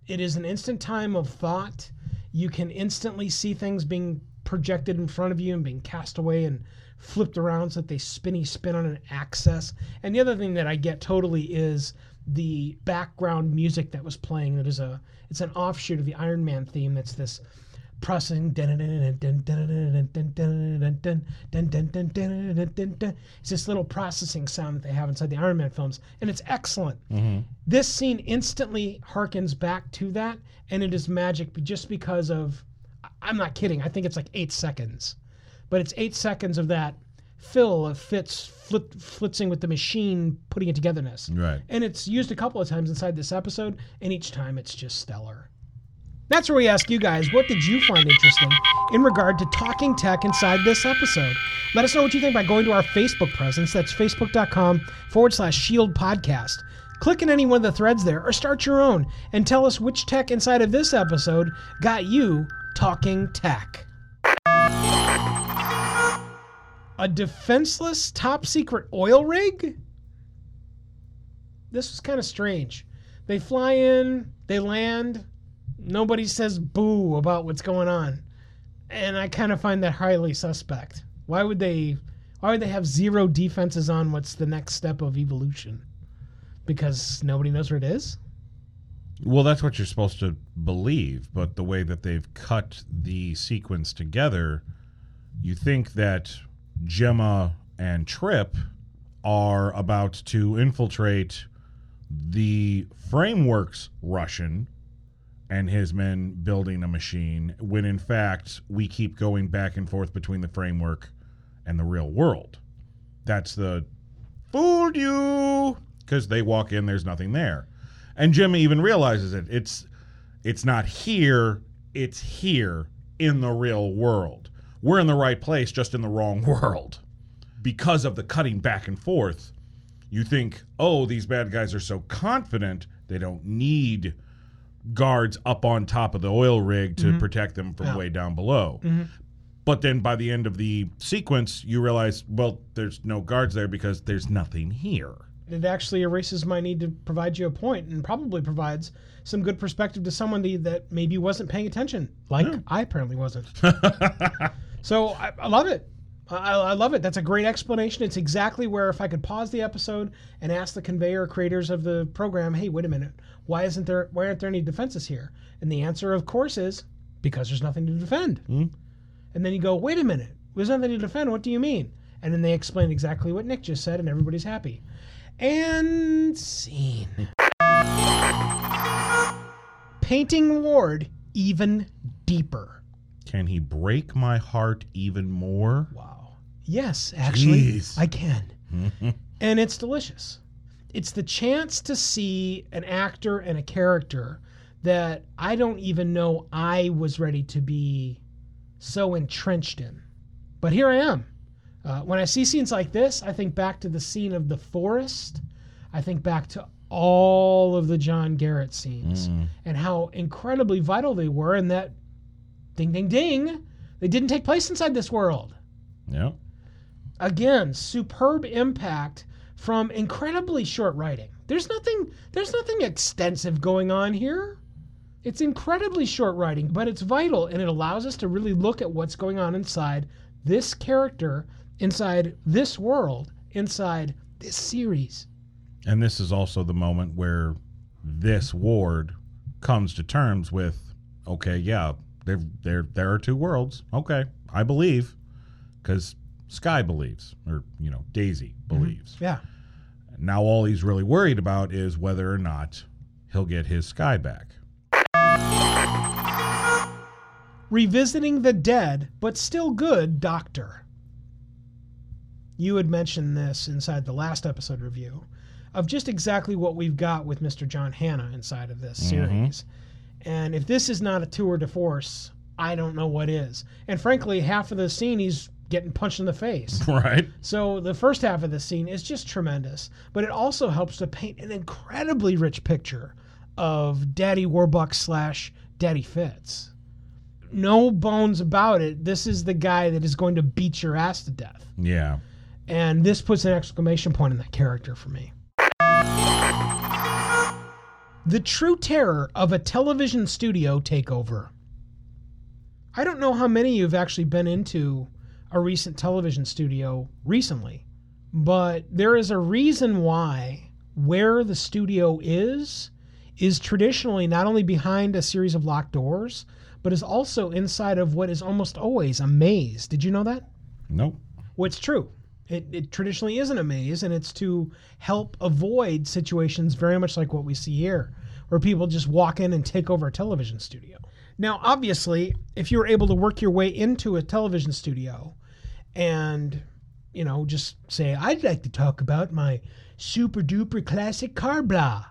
Speaker 1: It is an instant time of thought. You can instantly see things being projected in front of you and being cast away and flipped around so that they spinny spin on an axis. And the other thing that I get totally is the background music that was playing. That is a it's an offshoot of the Iron Man theme. That's this processing. It's this little processing sound that they have inside the Iron Man films, and it's excellent. This scene instantly harkens back to that, and it is magic just because of. I'm not kidding. I think it's like eight seconds, but it's eight seconds of that fill of Fitz flit, flitzing with the machine, putting it togetherness.
Speaker 3: Right.
Speaker 1: And it's used a couple of times inside this episode, and each time it's just stellar. That's where we ask you guys, what did you find interesting in regard to talking tech inside this episode? Let us know what you think by going to our Facebook presence. That's facebook.com forward slash shield podcast. Click in any one of the threads there or start your own and tell us which tech inside of this episode got you talking tech. A defenseless top secret oil rig? This was kind of strange. They fly in, they land, nobody says boo about what's going on. And I kind of find that highly suspect. Why would they why would they have zero defenses on what's the next step of evolution? Because nobody knows where it is?
Speaker 3: Well, that's what you're supposed to believe, but the way that they've cut the sequence together, you think that Jemma and Trip are about to infiltrate the framework's Russian and his men building a machine, when in fact we keep going back and forth between the framework and the real world. That's the fooled you because they walk in, there's nothing there. And Jimmy even realizes it. It's it's not here, it's here in the real world. We're in the right place, just in the wrong world. Because of the cutting back and forth, you think, oh, these bad guys are so confident they don't need guards up on top of the oil rig to mm-hmm. protect them from
Speaker 1: Yeah.
Speaker 3: way down below. Mm-hmm. But then by the end of the sequence, you realize, well, there's no guards there because there's nothing here.
Speaker 1: It actually erases my need to provide you a point and probably provides some good perspective to someone that maybe wasn't paying attention, like I apparently wasn't. so I, I love it. I, I love it. That's a great explanation. It's exactly where if I could pause the episode and ask the conveyor creators of the program, "Hey, wait a minute, why isn't there? Why aren't there any defenses here?" And the answer, of course, is because there's nothing to defend. Hmm? And then you go, "Wait a minute, there's nothing to defend. What do you mean?" And then they explain exactly what Nick just said, and everybody's happy. And scene. Painting Ward even deeper.
Speaker 3: Can he break my heart even more?
Speaker 1: Wow. Yes, actually,
Speaker 3: Jeez.
Speaker 1: I can. and it's delicious. It's the chance to see an actor and a character that I don't even know I was ready to be so entrenched in. But here I am. Uh, when I see scenes like this, I think back to the scene of the forest. I think back to all of the John Garrett scenes and how incredibly vital they were, and that ding, ding, ding, they didn't take place inside this world.
Speaker 3: Yeah.
Speaker 1: again superb impact from incredibly short writing. There's nothing there's nothing extensive going on here. It's incredibly short writing but it's vital and it allows us to really look at what's going on inside this character inside this world inside this series.
Speaker 3: And this is also the moment where this ward comes to terms with, okay, yeah, there there there are two worlds. Okay, I believe. because Skye believes, or you know, Daisy mm-hmm. believes.
Speaker 1: Yeah.
Speaker 3: Now all he's really worried about is whether or not he'll get his Skye back.
Speaker 1: Revisiting the dead, but still good Doctor. You had mentioned this inside the last episode review of just exactly what we've got with Mr. John Hannah inside of this mm-hmm. series. And if this is not a tour de force, I don't know what is. And frankly, half of the scene he's getting punched in the face.
Speaker 3: Right.
Speaker 1: So the first half of the scene is just tremendous, but it also helps to paint an incredibly rich picture of Daddy Warbucks slash Daddy Fitz. No bones about it. This is the guy that is going to beat your ass to death.
Speaker 3: Yeah.
Speaker 1: And this puts an exclamation point in that character for me. The true terror of a television studio takeover. I don't know how many of you have actually been into a recent television studio recently, but there is a reason why where the studio is is traditionally not only behind a series of locked doors, but is also inside of what is almost always a maze. Did you know that?
Speaker 3: Nope.
Speaker 1: Well, it's true. It, it traditionally isn't a maze, and it's to help avoid situations very much like what we see here, where people just walk in and take over a television studio. Now, obviously, if you were able to work your way into a television studio and, you know, just say, I'd like to talk about my super duper classic car blah.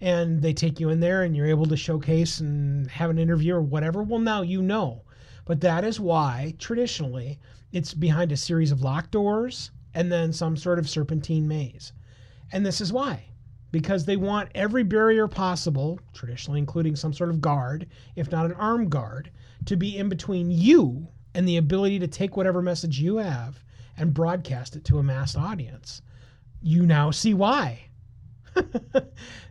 Speaker 1: And they take you in there and you're able to showcase and have an interview or whatever. Well, now you know. But that is why, traditionally, it's behind a series of locked doors and then some sort of serpentine maze. And this is why. Because they want every barrier possible, traditionally including some sort of guard, if not an armed guard, to be in between you and the ability to take whatever message you have and broadcast it to a mass audience. You now see why.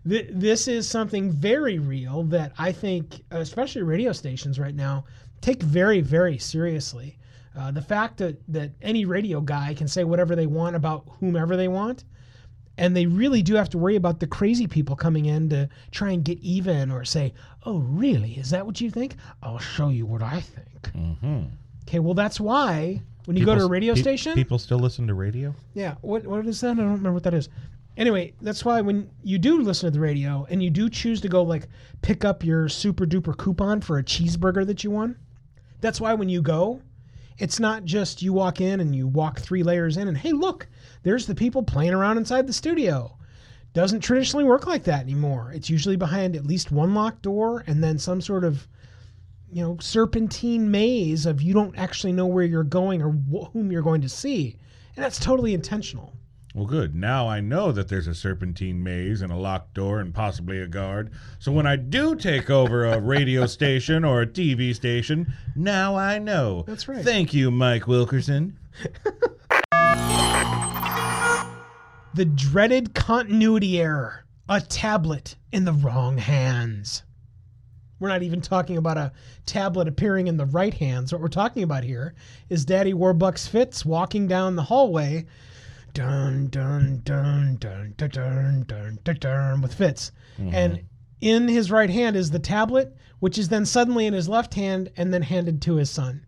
Speaker 1: This is something very real that I think, especially radio stations right now, take very, very seriously. Uh, the fact that, that any radio guy can say whatever they want about whomever they want, and they really do have to worry about the crazy people coming in to try and get even or say, "Oh, really? Is that what you think? I'll show you what I think."
Speaker 3: Mm-hmm.
Speaker 1: Okay, well that's why when you go to a radio station,
Speaker 3: People still listen to radio?
Speaker 1: yeah. What what is that? I don't remember what that is. Anyway, that's why when you do listen to the radio and you do choose to go like pick up your super duper coupon for a cheeseburger that you won, that's why when you go, it's not just you walk in and you walk three layers in and hey look, there's the people playing around inside the studio. Doesn't traditionally work like that anymore. It's usually behind at least one locked door and then some sort of you know serpentine maze of you don't actually know where you're going or wh- whom you're going to see, and that's totally intentional.
Speaker 3: Well, good. Now I know that there's a serpentine maze and a locked door and possibly a guard. So when I do take over a radio station or a TV station, now I know.
Speaker 1: That's right.
Speaker 3: Thank you, Mike Wilkerson.
Speaker 1: The dreaded continuity error a tablet in the wrong hands. We're not even talking about a tablet appearing in the right hands. What we're talking about here is Daddy Warbucks Fitz walking down the hallway, dun dun dun dun dun dun dun dun, dun with Fitz, and in his right hand is the tablet, which is then suddenly in his left hand and then handed to his son.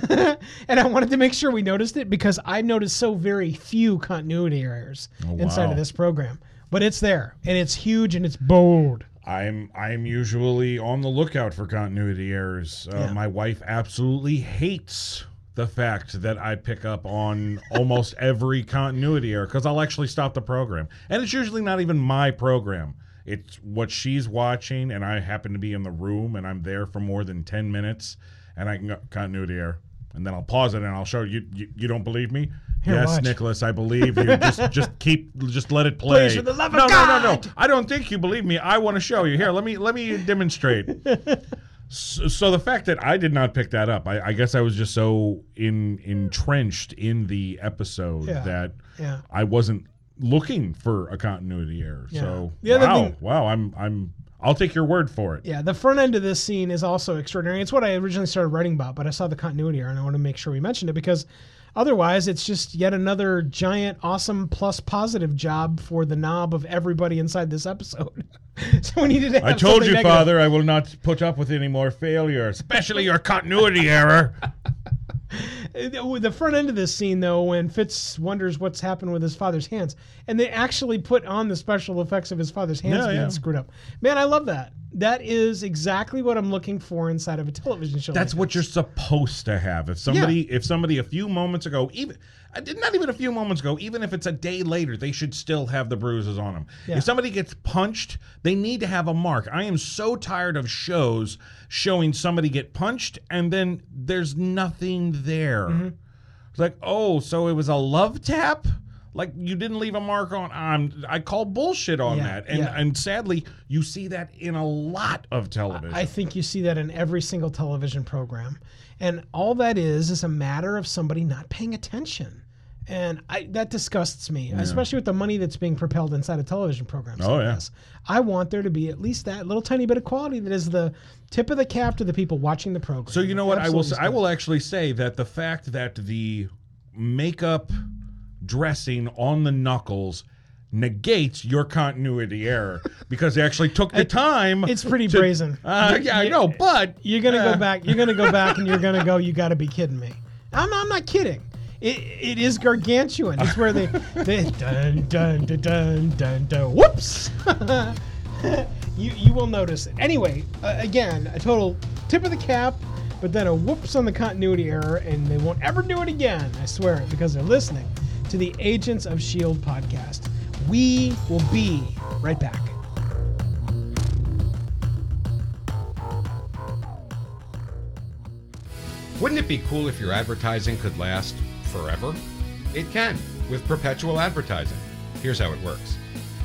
Speaker 1: and I wanted to make sure we noticed it because I noticed so very few continuity errors
Speaker 3: Oh,
Speaker 1: inside of this program. But it's there and it's huge and it's bold.
Speaker 3: I'm I'm usually on the lookout for continuity errors. Uh,
Speaker 1: Yeah.
Speaker 3: My wife absolutely hates the fact that I pick up on almost every continuity error because I'll actually stop the program, and it's usually not even my program. It's what she's watching, and I happen to be in the room, and I'm there for more than ten minutes, and I can go continuity error, and then I'll pause it and I'll show you. You, you don't believe me?
Speaker 1: Here,
Speaker 3: yes,
Speaker 1: watch.
Speaker 3: Nicholas, I believe you. just just keep just let it play.
Speaker 1: Please, for the love of
Speaker 3: no, no, no, no.
Speaker 1: God.
Speaker 3: I don't think you believe me. I want to show you. Here, let me let me demonstrate. so, so the fact that I did not pick that up, I, I guess I was just so in entrenched in the episode
Speaker 1: Yeah.
Speaker 3: that
Speaker 1: Yeah.
Speaker 3: I wasn't looking for a continuity error.
Speaker 1: Yeah.
Speaker 3: So wow,
Speaker 1: thing-
Speaker 3: wow, I'm I'm I'll take your word for it.
Speaker 1: Yeah, the front end of this scene is also extraordinary. It's what I originally started writing about, but I saw the continuity error and I want to make sure we mentioned it because otherwise it's just yet another giant, awesome plus positive job for the knob of everybody inside this episode. so we needed to
Speaker 3: I told you,
Speaker 1: negative.
Speaker 3: Father, I will not put up with any more failure, especially your continuity error.
Speaker 1: The front end of this scene, though, when Fitz wonders what's happened with his father's hands, and they actually put on the special effects of his father's hands
Speaker 3: Yeah,
Speaker 1: being
Speaker 3: yeah.
Speaker 1: screwed up. Man, I love that. That is exactly what I'm looking for inside of a television show.
Speaker 3: That's
Speaker 1: like
Speaker 3: what
Speaker 1: this.
Speaker 3: you're supposed to have. If somebody, if somebody a few moments ago, even not even a few moments ago, even if it's a day later, they should still have the bruises on them.
Speaker 1: Yeah.
Speaker 3: If somebody gets punched, they need to have a mark. I am so tired of shows showing somebody get punched and then there's nothing there.
Speaker 1: Mm-hmm.
Speaker 3: It's like, oh, so it was a love tap. Like you didn't leave a mark on. Um, I call bullshit on
Speaker 1: Yeah,
Speaker 3: that, and
Speaker 1: yeah.
Speaker 3: and sadly, you see that in a lot of television.
Speaker 1: I think you see that in every single television program. And all that is is a matter of somebody not paying attention. And I, that disgusts me, especially with the money that's being propelled inside of television programs.
Speaker 3: Oh,
Speaker 1: like
Speaker 3: yeah.
Speaker 1: this. I want there to be at least that little tiny bit of quality that is the tip of the cap to the people watching the program.
Speaker 3: So you know what I will say, I will actually say that the fact that the makeup dressing on the knuckles negates your continuity error because they actually took the time.
Speaker 1: It's pretty
Speaker 3: to-
Speaker 1: brazen.
Speaker 3: Uh, yeah, I know, but
Speaker 1: You're gonna
Speaker 3: uh,
Speaker 1: go back. You're gonna go back, and you're gonna go. You got to be kidding me. I'm, I'm not kidding. It, it is gargantuan. It's where they, they dun dun dun dun dun dun. Whoops. you you will notice it. Anyway, uh, again, a total tip of the cap, but then a whoops on the continuity error, and they won't ever do it again. I swear it, because they're listening to the Agents of Shield podcast. We will be right back.
Speaker 4: Wouldn't it be cool if your advertising could last forever? It can with perpetual advertising. Here's how it works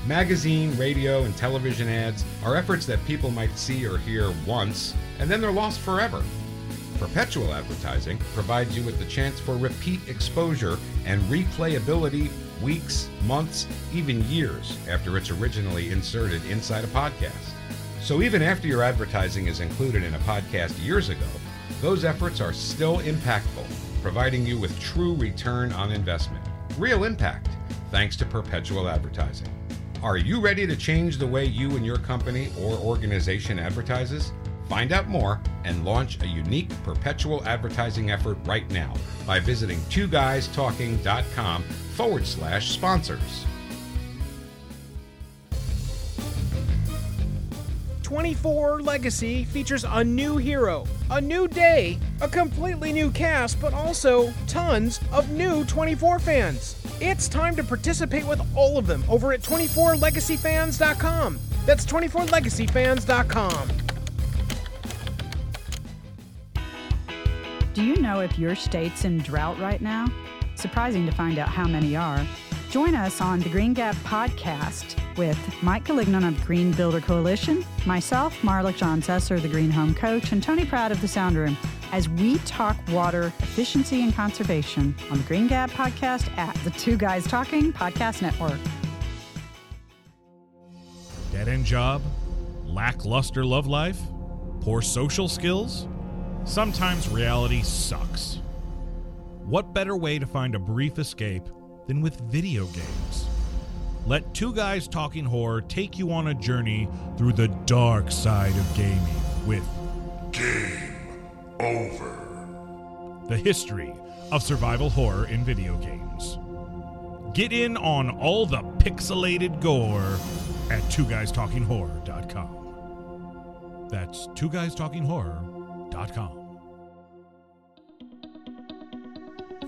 Speaker 4: magazine, radio, and television ads are efforts that people might see or hear once, and then they're lost forever. Perpetual advertising provides you with the chance for repeat exposure and replayability weeks, months, even years after it's originally inserted inside a podcast. So even after your advertising is included in a podcast years ago, those efforts are still impactful, providing you with true return on investment. Real impact, thanks to perpetual advertising. Are you ready to change the way you and your company or organization advertises? Find out more and launch a unique perpetual advertising effort right now by visiting twoguystalking.com forward slash sponsors.
Speaker 1: 24 Legacy features a new hero, a new day, a completely new cast, but also tons of new 24 fans. It's time to participate with all of them over at 24legacyfans.com. That's 24legacyfans.com.
Speaker 5: Do you know if your state's in drought right now? Surprising to find out how many are. Join us on the Green Gab podcast with Mike Galignon of Green Builder Coalition, myself, Marla John Sesser, the Green Home Coach, and Tony Pratt of the Sound Room as we talk water efficiency and conservation on the Green Gab podcast at the Two Guys Talking Podcast Network.
Speaker 6: Dead end job? Lackluster love life? Poor social skills? Sometimes reality sucks. What better way to find a brief escape than with video games? Let Two Guys Talking Horror take you on a journey through the dark side of gaming with Game
Speaker 7: Over.
Speaker 6: the history of survival horror in video games. Get in on all the pixelated gore at twoguystalkinghorror.com. That's twoguystalkinghorror.com.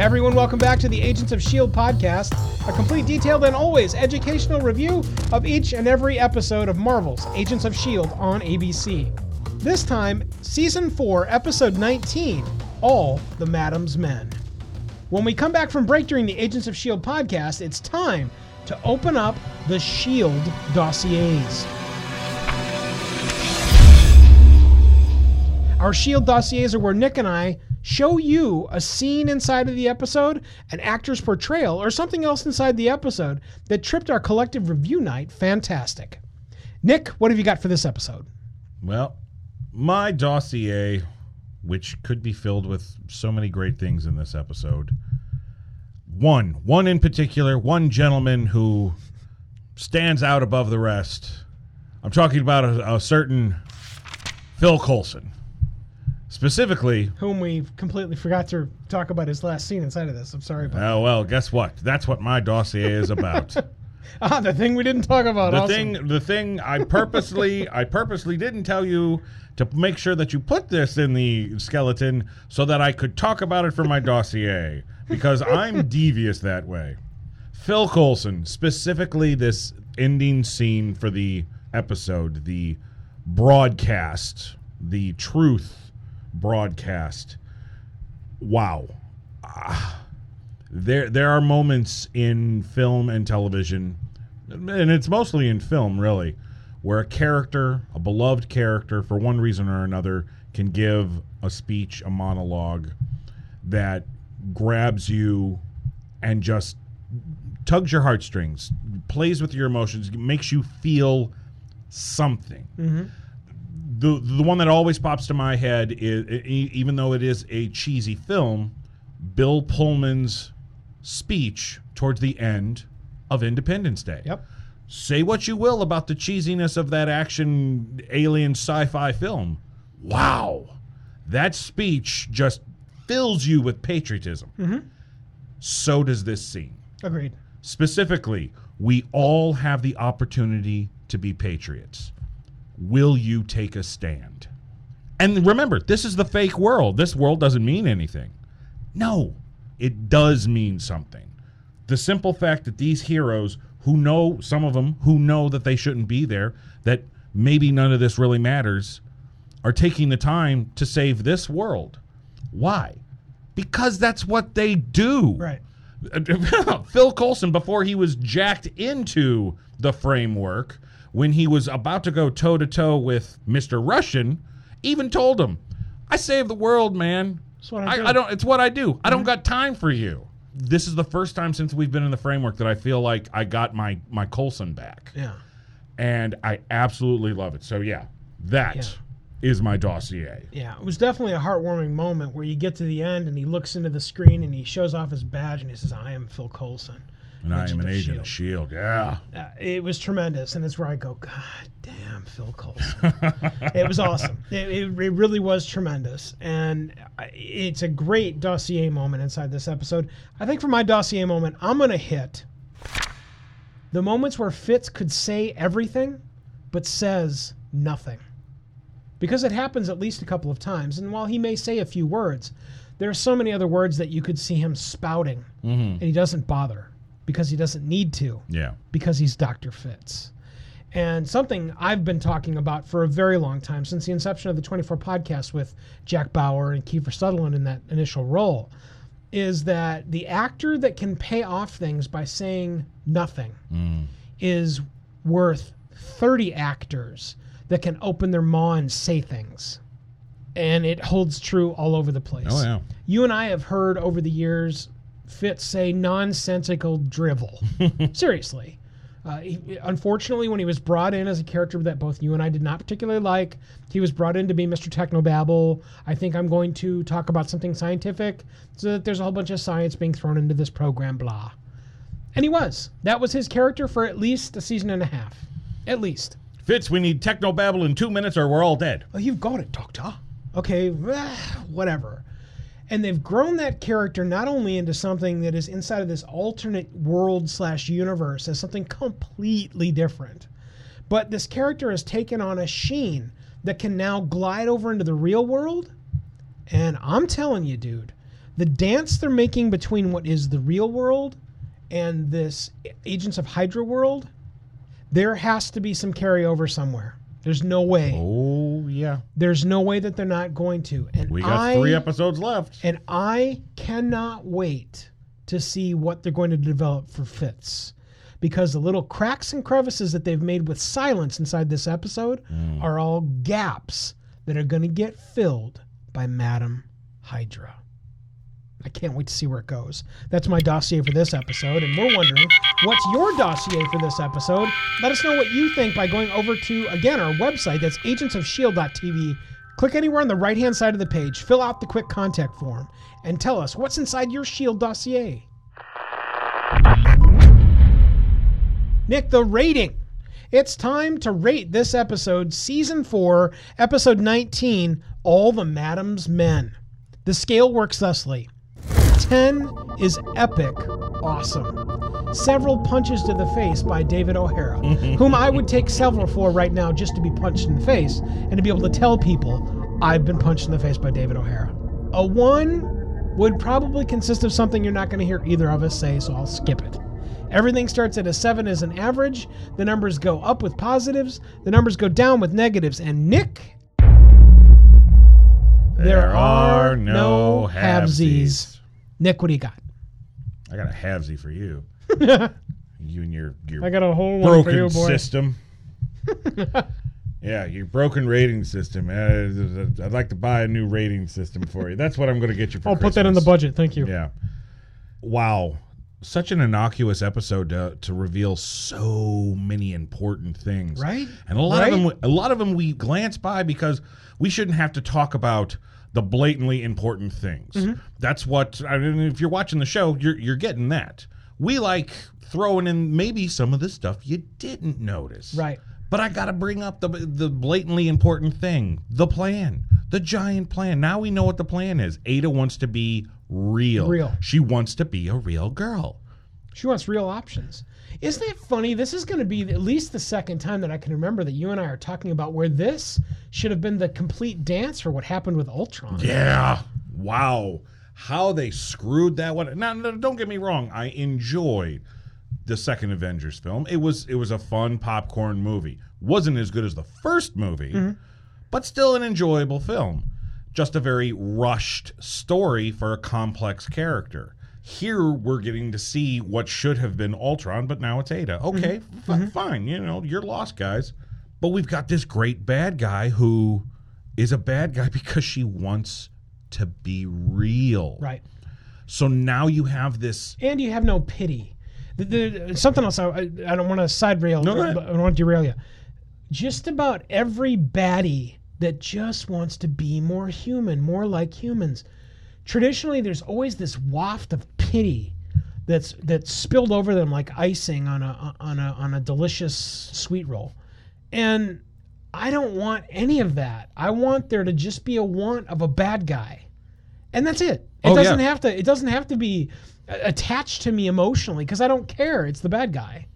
Speaker 1: Everyone, welcome back to the Agents of S.H.I.E.L.D. Podcast, a complete, detailed, and always educational review of each and every episode of Marvel's Agents of S.H.I.E.L.D. On ABC. This time, Season 4, Episode 19 All the Madame's Men. When we come back from break during the Agents of S.H.I.E.L.D. Podcast, it's time to open up the S.H.I.E.L.D. dossiers. Our Shield dossiers are where Nick and I show you a scene inside of the episode, an actor's portrayal, or something else inside the episode that tripped our collective review night fantastic. Nick, what have you got for this episode?
Speaker 3: Well, my dossier, which could be filled with so many great things in this episode. One, one in particular, one gentleman who stands out above the rest. I'm talking about a, a certain Phil Coulson. Specifically,
Speaker 1: Whom we completely forgot to talk about his last scene inside of this. I'm sorry about
Speaker 3: oh well, guess what? That's what my dossier is about.
Speaker 1: Ah, the thing we didn't talk about.
Speaker 3: the
Speaker 1: awesome.
Speaker 3: thing the thing I purposely I purposely didn't tell you to make sure that you put this in the skeleton so that I could talk about it for my dossier because I'm devious that way. Phil Coulson, specifically this ending scene for the episode, the broadcast, the truth broadcast. Wow. Ah. there there are moments in film and television and it's mostly in film really where a character a beloved character for one reason or another can give a speech a monologue that grabs you and just tugs your heartstrings plays with your emotions makes you feel something the the one that always pops to my head is even though it is a cheesy film Bill Pullman's speech towards the end of Independence Day.
Speaker 1: Yep.
Speaker 3: Say what you will about the cheesiness of that action alien sci-fi film. Wow. That speech just fills you with patriotism. Mm-hmm. So does this scene.
Speaker 1: Agreed.
Speaker 3: Specifically, we all have the opportunity to be patriots. Will you take a stand? And remember, this is the fake world. This world doesn't mean anything. No, it does mean something. The simple fact that these heroes, who know, some of them, who know that they shouldn't be there, that maybe none of this really matters, are taking the time to save this world. Why? Because that's what they do.
Speaker 1: Right.
Speaker 3: Phil Coulson, before he was jacked into the framework, when he was about to go toe to toe with Mr. Russian, even told him, I save the world, man.
Speaker 1: That's what I do."
Speaker 3: I, don't it's what I do. I don't mhm. got time for you. This is the first time since we've been in the framework that I feel like I got my my Coulson back.
Speaker 1: Yeah.
Speaker 3: And I absolutely love it. So yeah, that is
Speaker 1: Yeah.
Speaker 3: my dossier.
Speaker 1: Yeah, it was definitely a heartwarming moment where you get to the end and he looks into the screen and he shows off his badge and he says, "I am Phil Coulson."
Speaker 3: And I am an agent of
Speaker 1: S.H.I.E.L.D..
Speaker 3: Yeah.
Speaker 1: Uh, it was tremendous, and it's where I go, God damn, Phil Coulson. it was awesome. It, it, it really was tremendous, and it's a great dossier moment inside this episode. I think for my dossier moment, I'm gonna hit the moments where Fitz could say everything, but says nothing, because it happens at least a couple of times. And while he may say a few words, there are so many other words that you could see him spouting, and he doesn't bother because he doesn't need to
Speaker 3: Yeah.
Speaker 1: because he's Dr. Fitz. And something I've been talking about for a very long time, since the inception of the 24 podcast with Jack Bauer and Kiefer Sutherland in that initial role, is that the actor that can pay off things by saying nothing mm. is worth 30 actors that can open their maw and say things. And it holds true all over the place.
Speaker 3: Oh, yeah.
Speaker 1: You and I have heard over the years Fitz say nonsensical drivel. Seriously. Uh, he, unfortunately, when he was brought in as a character that both you and I did not particularly like, he was brought in to be Mr. Technobabble. I think I'm going to talk about something scientific so that there's a whole bunch of science being thrown into this program, blah. And he was. That was his character for at least a season and a half. At least.
Speaker 3: Fitz, we need technobabble in two minutes or we're all dead.
Speaker 1: Oh, you've got it, Doctor. Okay, whatever. And they've grown that character not only into something that is inside of this alternate world slash universe as something completely different, but this character has taken on a sheen that can now glide over into the real world. And I'm telling you, dude, the dance they're making between what is the real world and this Agents of Hydra world, there has to be some carryover somewhere. There's no way.
Speaker 3: Oh, yeah.
Speaker 1: There's no way that they're not going to. And
Speaker 3: We got
Speaker 1: I,
Speaker 3: three episodes left.
Speaker 1: And I cannot wait to see what they're going to develop for Fitz. Because the little cracks and crevices that they've made with silence inside this episode
Speaker 3: Mm.
Speaker 1: are all gaps that are going to get filled by Madame Hydra. I can't wait to see where it goes. That's my dossier for this episode, and we're wondering what's your dossier for this episode? Let us know what you think by going over to, again, our website. That's agentsofshield.tv. Click anywhere on the right hand side of the page, fill out the quick contact form, and tell us what's inside your Shield dossier. Nick, the rating. It's time to rate this episode, season 4, episode 19, All the Madame's Men. The scale works thusly 10 is epic, awesome. Several punches to the face by David O'Hara, whom I would take several for right now just to be punched in the face and to be able to tell people I've been punched in the face by David O'Hara. A 1 would probably consist of something you're not going to hear either of us say, so I'll skip it. Everything starts at a 7 as an average. The numbers go up with positives, the numbers go down with negatives. And Nick, there, are, no halvesies. Nick, what do you got?
Speaker 3: I got a halvesy for you. you and your your
Speaker 1: I got a whole one for
Speaker 3: broken
Speaker 1: you, boy.
Speaker 3: system. yeah, your broken rating system. Uh, I'd like to buy a new rating system for you. That's what I'm going to get you for
Speaker 1: I'll put that in the budget. Thank you.
Speaker 3: Yeah. Wow. Such an innocuous episode to, to reveal so many important things.
Speaker 1: Right?
Speaker 3: And a lot
Speaker 1: Right?
Speaker 3: of them a lot of them we glance by because we shouldn't have to talk about the blatantly important things.
Speaker 1: Mm-hmm.
Speaker 3: That's what I mean if you're watching the show, you're you're getting that. We like throwing in maybe some of the stuff you didn't notice.
Speaker 1: Right.
Speaker 3: But I got to bring up the the blatantly important thing, the plan, the giant plan. Now we know what the plan is. Ada wants to be real.
Speaker 1: Real.
Speaker 3: She wants to be a real girl.
Speaker 1: She wants real options. Isn't it funny? This is going to be at least the second time that I can remember that you and I are talking about where this should have been the complete dance for what happened with Ultron.
Speaker 3: Yeah. Wow. How they screwed that one. Now, no, don't get me wrong. I enjoyed the second Avengers film. It was it was a fun popcorn movie. wasn't as good as the first movie, mm-hmm. but still an enjoyable film. Just a very rushed story for a complex character. Here we're getting to see what should have been Ultron, but now it's Ada. Mm-hmm. Okay, fi- mm-hmm. fine. You know, you're lost, guys. But we've got this great bad guy who is a bad guy because she wants to be real.
Speaker 1: Right.
Speaker 3: So now you have this.
Speaker 1: And you have no pity. The, the, something else, I, I don't want to side rail,
Speaker 3: No, go ahead.
Speaker 1: but I don't want to derail you. Just about every baddie that just wants to be more human, more like humans. Traditionally, there's always this waft of pity that's that's spilled over them like icing on a on a on a delicious sweet roll. And I don't want any of that. I want there to just be a want of a bad guy. And that's it. It
Speaker 3: Oh,
Speaker 1: doesn't have to it doesn't have to be attached to me emotionally because I don't care. It's the bad guy.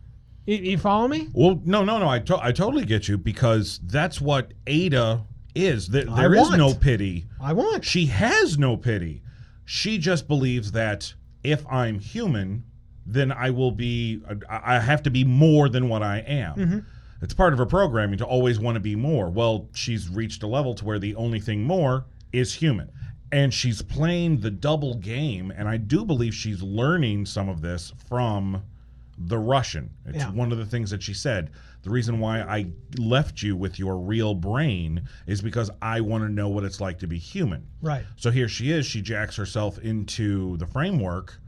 Speaker 1: You, you follow me?
Speaker 3: Well, no, no, no. I, to- I totally get you because that's what Ada is. There, there is no pity.
Speaker 1: I want.
Speaker 3: She has no pity. She just believes that if I'm human, then I will be, I have to be more than what I am.
Speaker 1: Mm-hmm.
Speaker 3: It's part of her programming to always want to be more. Well, she's reached a level to where the only thing more is human. And she's playing the double game. And I do believe she's learning some of this from the Russian. It's
Speaker 1: Yeah.
Speaker 3: one of the things that she said. The reason why I left you with your real brain is because I want to know what it's like to be human.
Speaker 1: Right.
Speaker 3: So here she is. She jacks herself into the framework,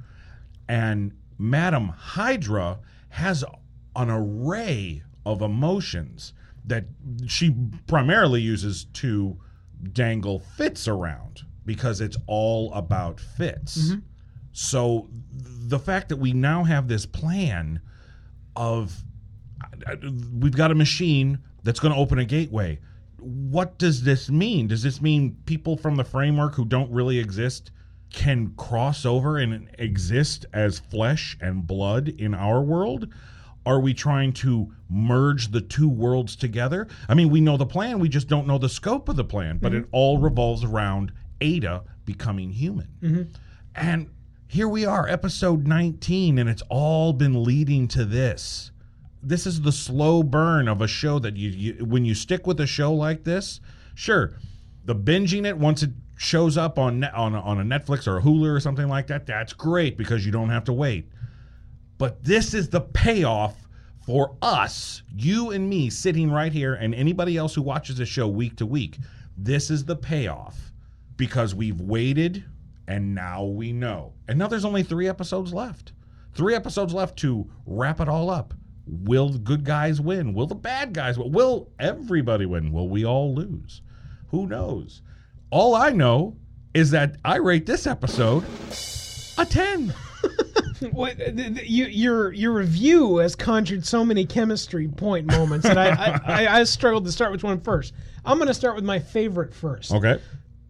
Speaker 3: and Madame Hydra has an array of emotions that she primarily uses to dangle Fitz around because it's all about Fitz. Mm-hmm. So the fact that we now have this plan of we've got a machine that's going to open a gateway. What does this mean? Does this mean people from the framework who don't really exist can cross over and exist as flesh and blood in our world? Are we trying to merge the two worlds together? I mean, we know the plan, we just don't know the scope of the plan, but mm-hmm. it all revolves around Ada becoming human. Mm-hmm. And here we are, episode 19, and it's all been leading to this. This is the slow burn of a show that you, you when you stick with a show like this, sure, the binging it once it shows up on on on a Netflix or a Hulu or something like that, that's great because you don't have to wait. But this is the payoff for us, you and me, sitting right here, and anybody else who watches the show week to week. This is the payoff because we've waited and now we know. And now there's only three episodes left. Three episodes left to wrap it all up. Will the good guys win? Will the bad guys win? Will everybody win? Will we all lose? Who knows? All I know is that I rate this episode a 10.
Speaker 1: What, th- th- you, your your review has conjured so many chemistry point moments that I, I, I, I struggled to start which one first. I'm going to start with my favorite first.
Speaker 3: Okay.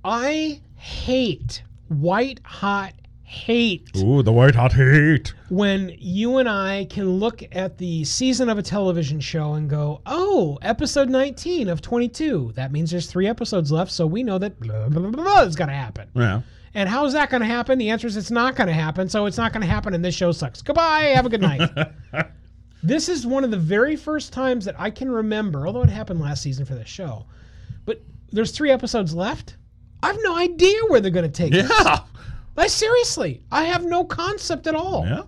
Speaker 1: I hate white hot hate
Speaker 3: Ooh, the white hot heat.
Speaker 1: when you and I can look at the season of a television show and go, "Oh, episode 19 of 22. That means there's three episodes left, so we know that blah blah blah, blah is going to happen."
Speaker 3: Yeah.
Speaker 1: And how is that going to happen? The answer is it's not going to happen. So it's not going to happen, and this show sucks. Goodbye. Have a good night. this is one of the very first times that I can remember, although it happened last season for this show. But there's three episodes left. I have no idea where they're going to take this.
Speaker 3: Yeah.
Speaker 1: I seriously, I have no concept at all.
Speaker 3: Yeah.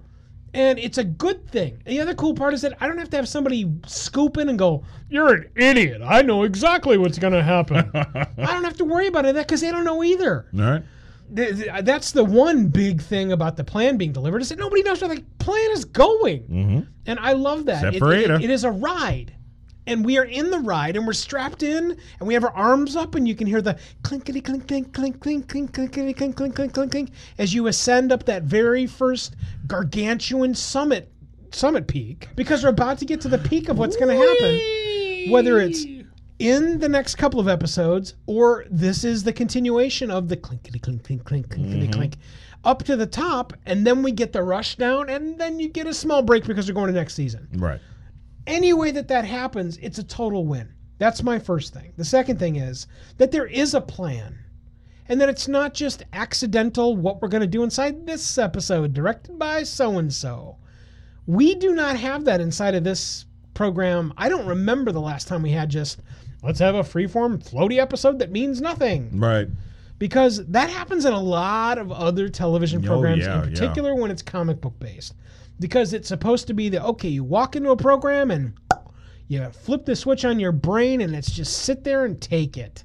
Speaker 1: And it's a good thing. And the other cool part is that I don't have to have somebody scoop in and go, You're an idiot. I know exactly what's going to happen. I don't have to worry about it because they don't know either.
Speaker 3: All right.
Speaker 1: Th- th- That's the one big thing about the plan being delivered is that nobody knows where the plan is going.
Speaker 3: Mm-hmm.
Speaker 1: And I love that. It- it- it is a ride. And we are in the ride and we're strapped in and we have our arms up and you can hear the clinkety clink clink clink clink clink clinkety clink clink clink clink clink as you ascend up that very first gargantuan summit summit peak because we're about to get to the peak of what's going to happen whether it's in the next couple of episodes or this is the continuation of the clinkety clink clink clink clinkety clink up to the top and then we get the rush down and then you get a small break because we're going to next season
Speaker 3: Right.
Speaker 1: Any way that that happens, it's a total win. That's my first thing. The second thing is that there is a plan and that it's not just accidental what we're going to do inside this episode directed by so and so. We do not have that inside of this program. I don't remember the last time we had just let's have a freeform floaty episode that means nothing
Speaker 3: Right.
Speaker 1: because that happens in a lot of other television
Speaker 3: Oh,
Speaker 1: programs,
Speaker 3: yeah,
Speaker 1: in
Speaker 3: yeah.
Speaker 1: particular when it's comic book based. Because it's supposed to be the okay, you walk into a program and you flip the switch on your brain and it's just sit there and take it.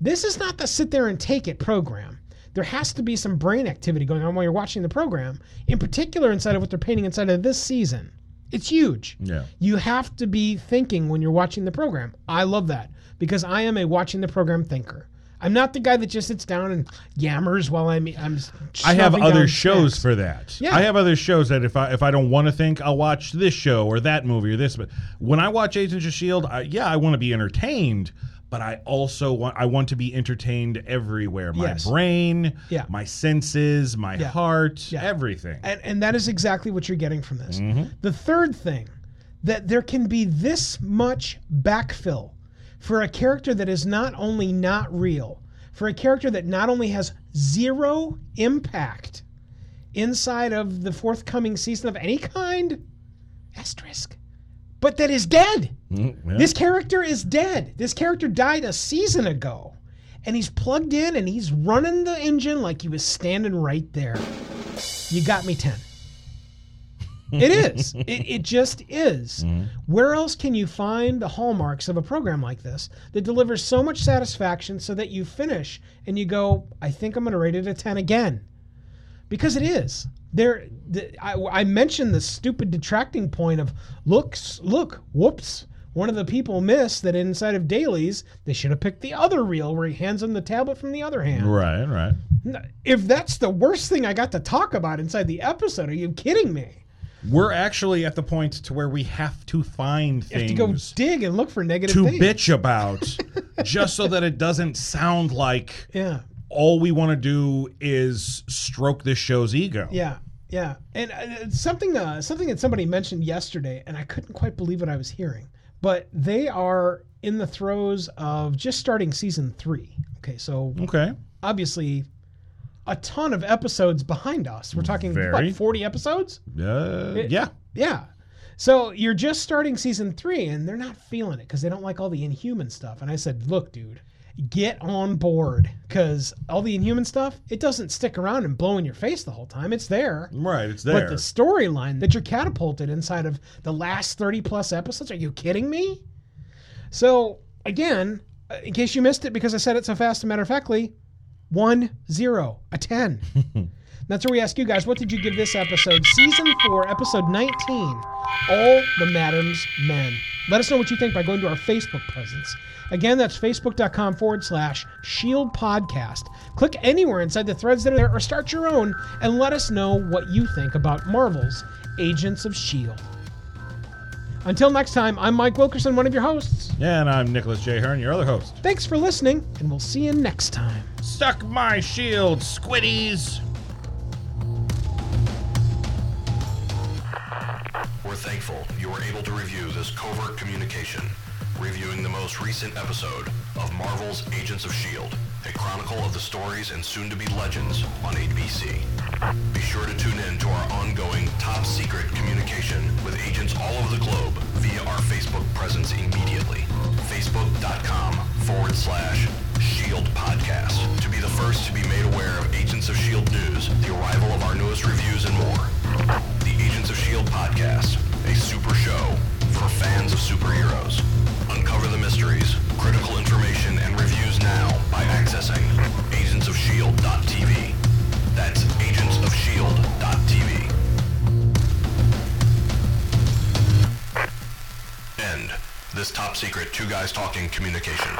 Speaker 1: This is not the sit there and take it program. There has to be some brain activity going on while you're watching the program, in particular inside of what they're painting inside of this season. It's huge.
Speaker 3: Yeah.
Speaker 1: You have to be thinking when you're watching the program. I love that because I am a watching the program thinker. I'm not the guy that just sits down and yammers while I'm I'm.
Speaker 3: I have other shows
Speaker 1: snacks.
Speaker 3: for that.
Speaker 1: Yeah.
Speaker 3: I have other shows that if I if I don't want to think, I'll watch this show or that movie or this. But when I watch Agents of Shield, I, yeah, I want to be entertained, but I also want I want to be entertained everywhere. My
Speaker 1: Yes.
Speaker 3: brain,
Speaker 1: Yeah.
Speaker 3: my senses, my
Speaker 1: Yeah.
Speaker 3: heart,
Speaker 1: Yeah.
Speaker 3: everything.
Speaker 1: And, and that is exactly what you're getting from this.
Speaker 3: Mm-hmm.
Speaker 1: The third thing, that there can be this much backfill for a character that is not only not real, for a character that not only has zero impact inside of the forthcoming season of any kind, asterisk, but that is dead.
Speaker 3: Mm, yeah.
Speaker 1: This character is dead. This character died a season ago. And he's plugged in and he's running the engine like he was standing right there. You got me 10. It is. It, it just is. Mm-hmm. Where else can you find the hallmarks of a program like this that delivers so much satisfaction so that you finish and you go, I think I'm going to rate it a 10 again? Because it is. There, the, I, I mentioned the stupid detracting point of looks, look, whoops. One of the people missed that inside of dailies, they should have picked the other reel where he hands him the tablet from the other hand.
Speaker 3: right, right.
Speaker 1: If that's the worst thing I got to talk about inside the episode, are you kidding me?
Speaker 3: We're actually at the point to where we have to find
Speaker 1: You have
Speaker 3: things
Speaker 1: to go dig and look for negative
Speaker 3: to
Speaker 1: things.
Speaker 3: bitch about, just so that it doesn't sound like
Speaker 1: Yeah,
Speaker 3: all we want to do is stroke this show's ego.
Speaker 1: yeah, yeah. And uh, something, uh, something that somebody mentioned yesterday, and I couldn't quite believe what I was hearing. But they are in the throes of just starting season three. Okay, so
Speaker 3: Okay.
Speaker 1: obviously a ton of episodes behind us. We're talking
Speaker 3: Very.
Speaker 1: what, forty episodes?
Speaker 3: Uh,
Speaker 1: It-
Speaker 3: yeah.
Speaker 1: Yeah. So you're just starting season three, and they're not feeling it because they don't like all the Inhuman stuff. And I said, look, dude, get on board because all the Inhuman stuff, it doesn't stick around and blow in your face the whole time. It's there.
Speaker 3: Right. It's there.
Speaker 1: But the storyline that you're catapulted inside of the last 30 plus episodes, are you kidding me? So again, Uh, in case you missed it, because I said it so fast and matter of factly, one zero, a 10. That's where we ask you guys, what did you give this episode? Season 4, episode 19, All the Madame's Men. Let us know what you think by going to our Facebook presence. Again, that's facebook.com forward slash shield podcast. Click anywhere inside the threads that are there or start your own and let us know what you think about Marvel's Agents of S.H.I.E.L.D. Until next time, I'm Mike Wilkerson, one of your hosts.
Speaker 3: And I'm Nicholas J. Hearn, your other host.
Speaker 1: Thanks for listening, and we'll see you next time.
Speaker 3: Suck my shield, squiddies!
Speaker 2: We're thankful you were able to review this covert communication, reviewing the most recent episode of Marvel's Agents of S.H.I.E.L.D., a chronicle of the stories and soon-to-be legends on ABC. Be sure to tune in to our ongoing top secret communication with agents all over the globe via our Facebook presence immediately. Facebook.com forward slash Shield Podcast to be the first to be made aware of Agents of S.H.I.E.L.D. news, the arrival of our newest reviews, and more. The Agents of S.H.I.E.L.D. Podcast, a super show for fans of superheroes. Uncover the mysteries, critical information, and reviews now by accessing agentsofshield.tv. That's agentsofshield.tv. End this top secret two guys talking communication.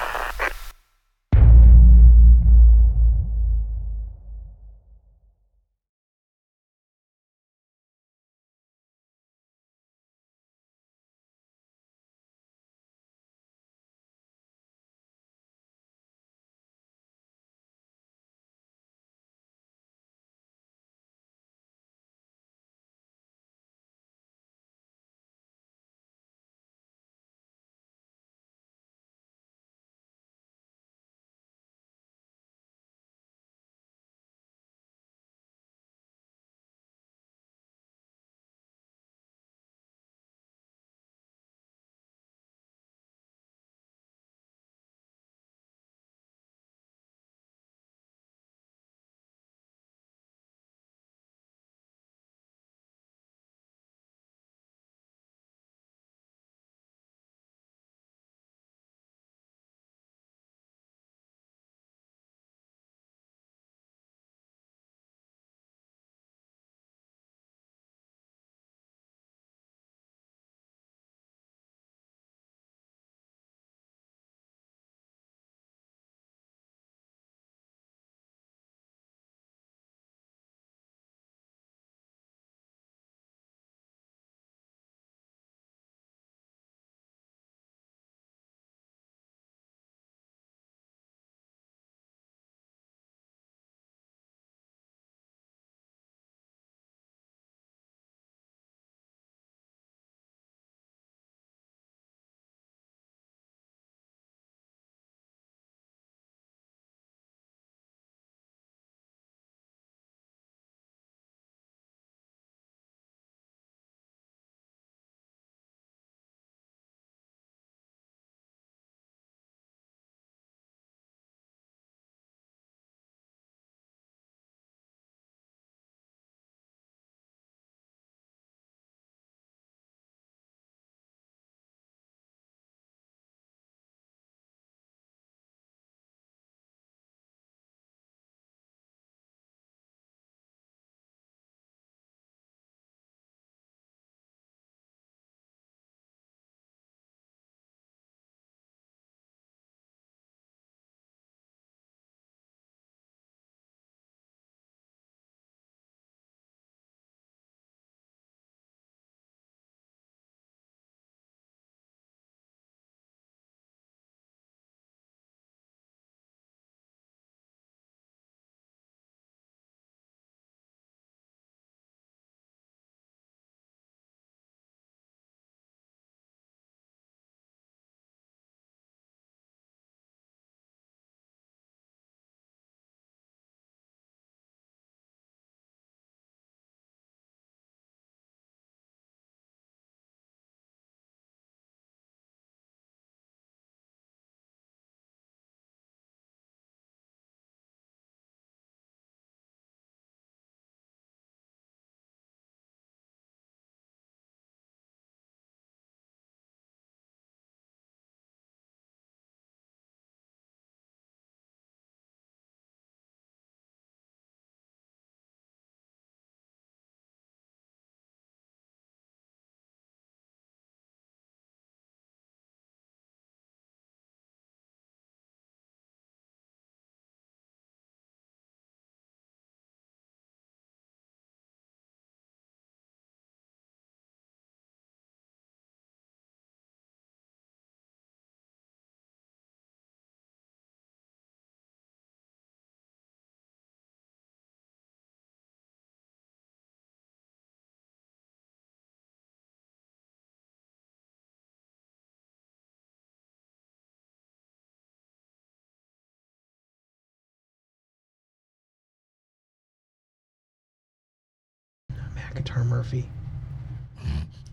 Speaker 1: McIntyre Murphy.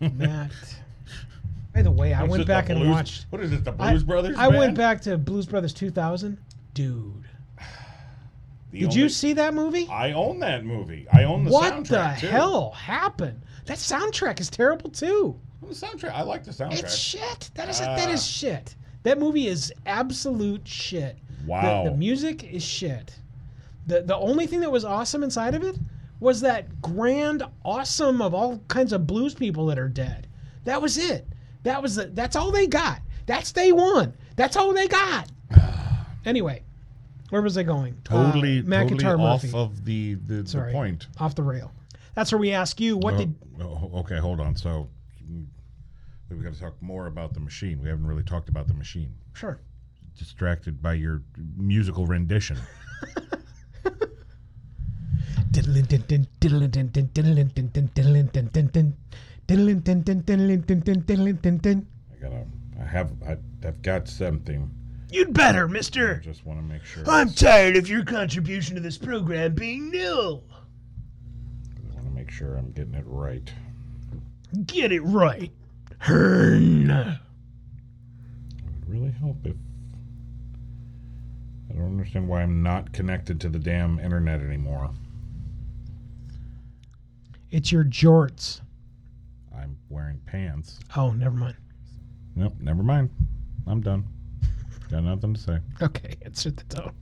Speaker 1: Matt. By the way, I went
Speaker 3: it
Speaker 1: back and
Speaker 3: Blues-
Speaker 1: watched.
Speaker 3: What is it? The
Speaker 1: I-
Speaker 3: Blues Brothers?
Speaker 1: I went
Speaker 3: band?
Speaker 1: back to Blues Brothers 2000. Dude,
Speaker 3: The
Speaker 1: did
Speaker 3: only-
Speaker 1: you see that movie?
Speaker 3: I own that movie. I own the soundtrack.
Speaker 1: what
Speaker 3: soundtrack
Speaker 1: the
Speaker 3: too.
Speaker 1: hell happened? That soundtrack is terrible too.
Speaker 3: The soundtrack. I like the soundtrack.
Speaker 1: It's shit. That is that is
Speaker 3: Ah.
Speaker 1: shit. That movie is absolute shit. The-
Speaker 3: Wow.
Speaker 1: The, music is shit. The the only thing that was awesome inside of it was that grand awesome of all kinds of blues people that are dead. That was it. That was the, that's all they got. That's day one. That's all they got. anyway, where was I going?
Speaker 3: totally,
Speaker 1: Uh, McIntyre
Speaker 3: totally off
Speaker 1: Murphy.
Speaker 3: of the the, the point.
Speaker 1: off the rail. That's where we ask you what
Speaker 3: Oh,
Speaker 1: did
Speaker 3: oh, okay, hold on. So mm, we got to talk more about the machine. We haven't really talked about the machine.
Speaker 1: sure.
Speaker 3: Distracted by your musical rendition. I gotta. I have. I, I've got something.
Speaker 1: You'd better,
Speaker 3: I
Speaker 1: mister.
Speaker 3: just want to make sure.
Speaker 1: I'm
Speaker 3: it's-
Speaker 1: tired of your contribution to this program being nil.
Speaker 3: I want to make sure I'm getting it right.
Speaker 1: Get it right. Hearn.
Speaker 3: It would really help if. I don't understand why I'm not connected to the damn internet anymore.
Speaker 1: It's your jorts.
Speaker 3: I'm wearing pants.
Speaker 1: Oh, never mind.
Speaker 3: Nope, never mind. I'm done. Got nothing to say.
Speaker 1: Okay, insert the tone.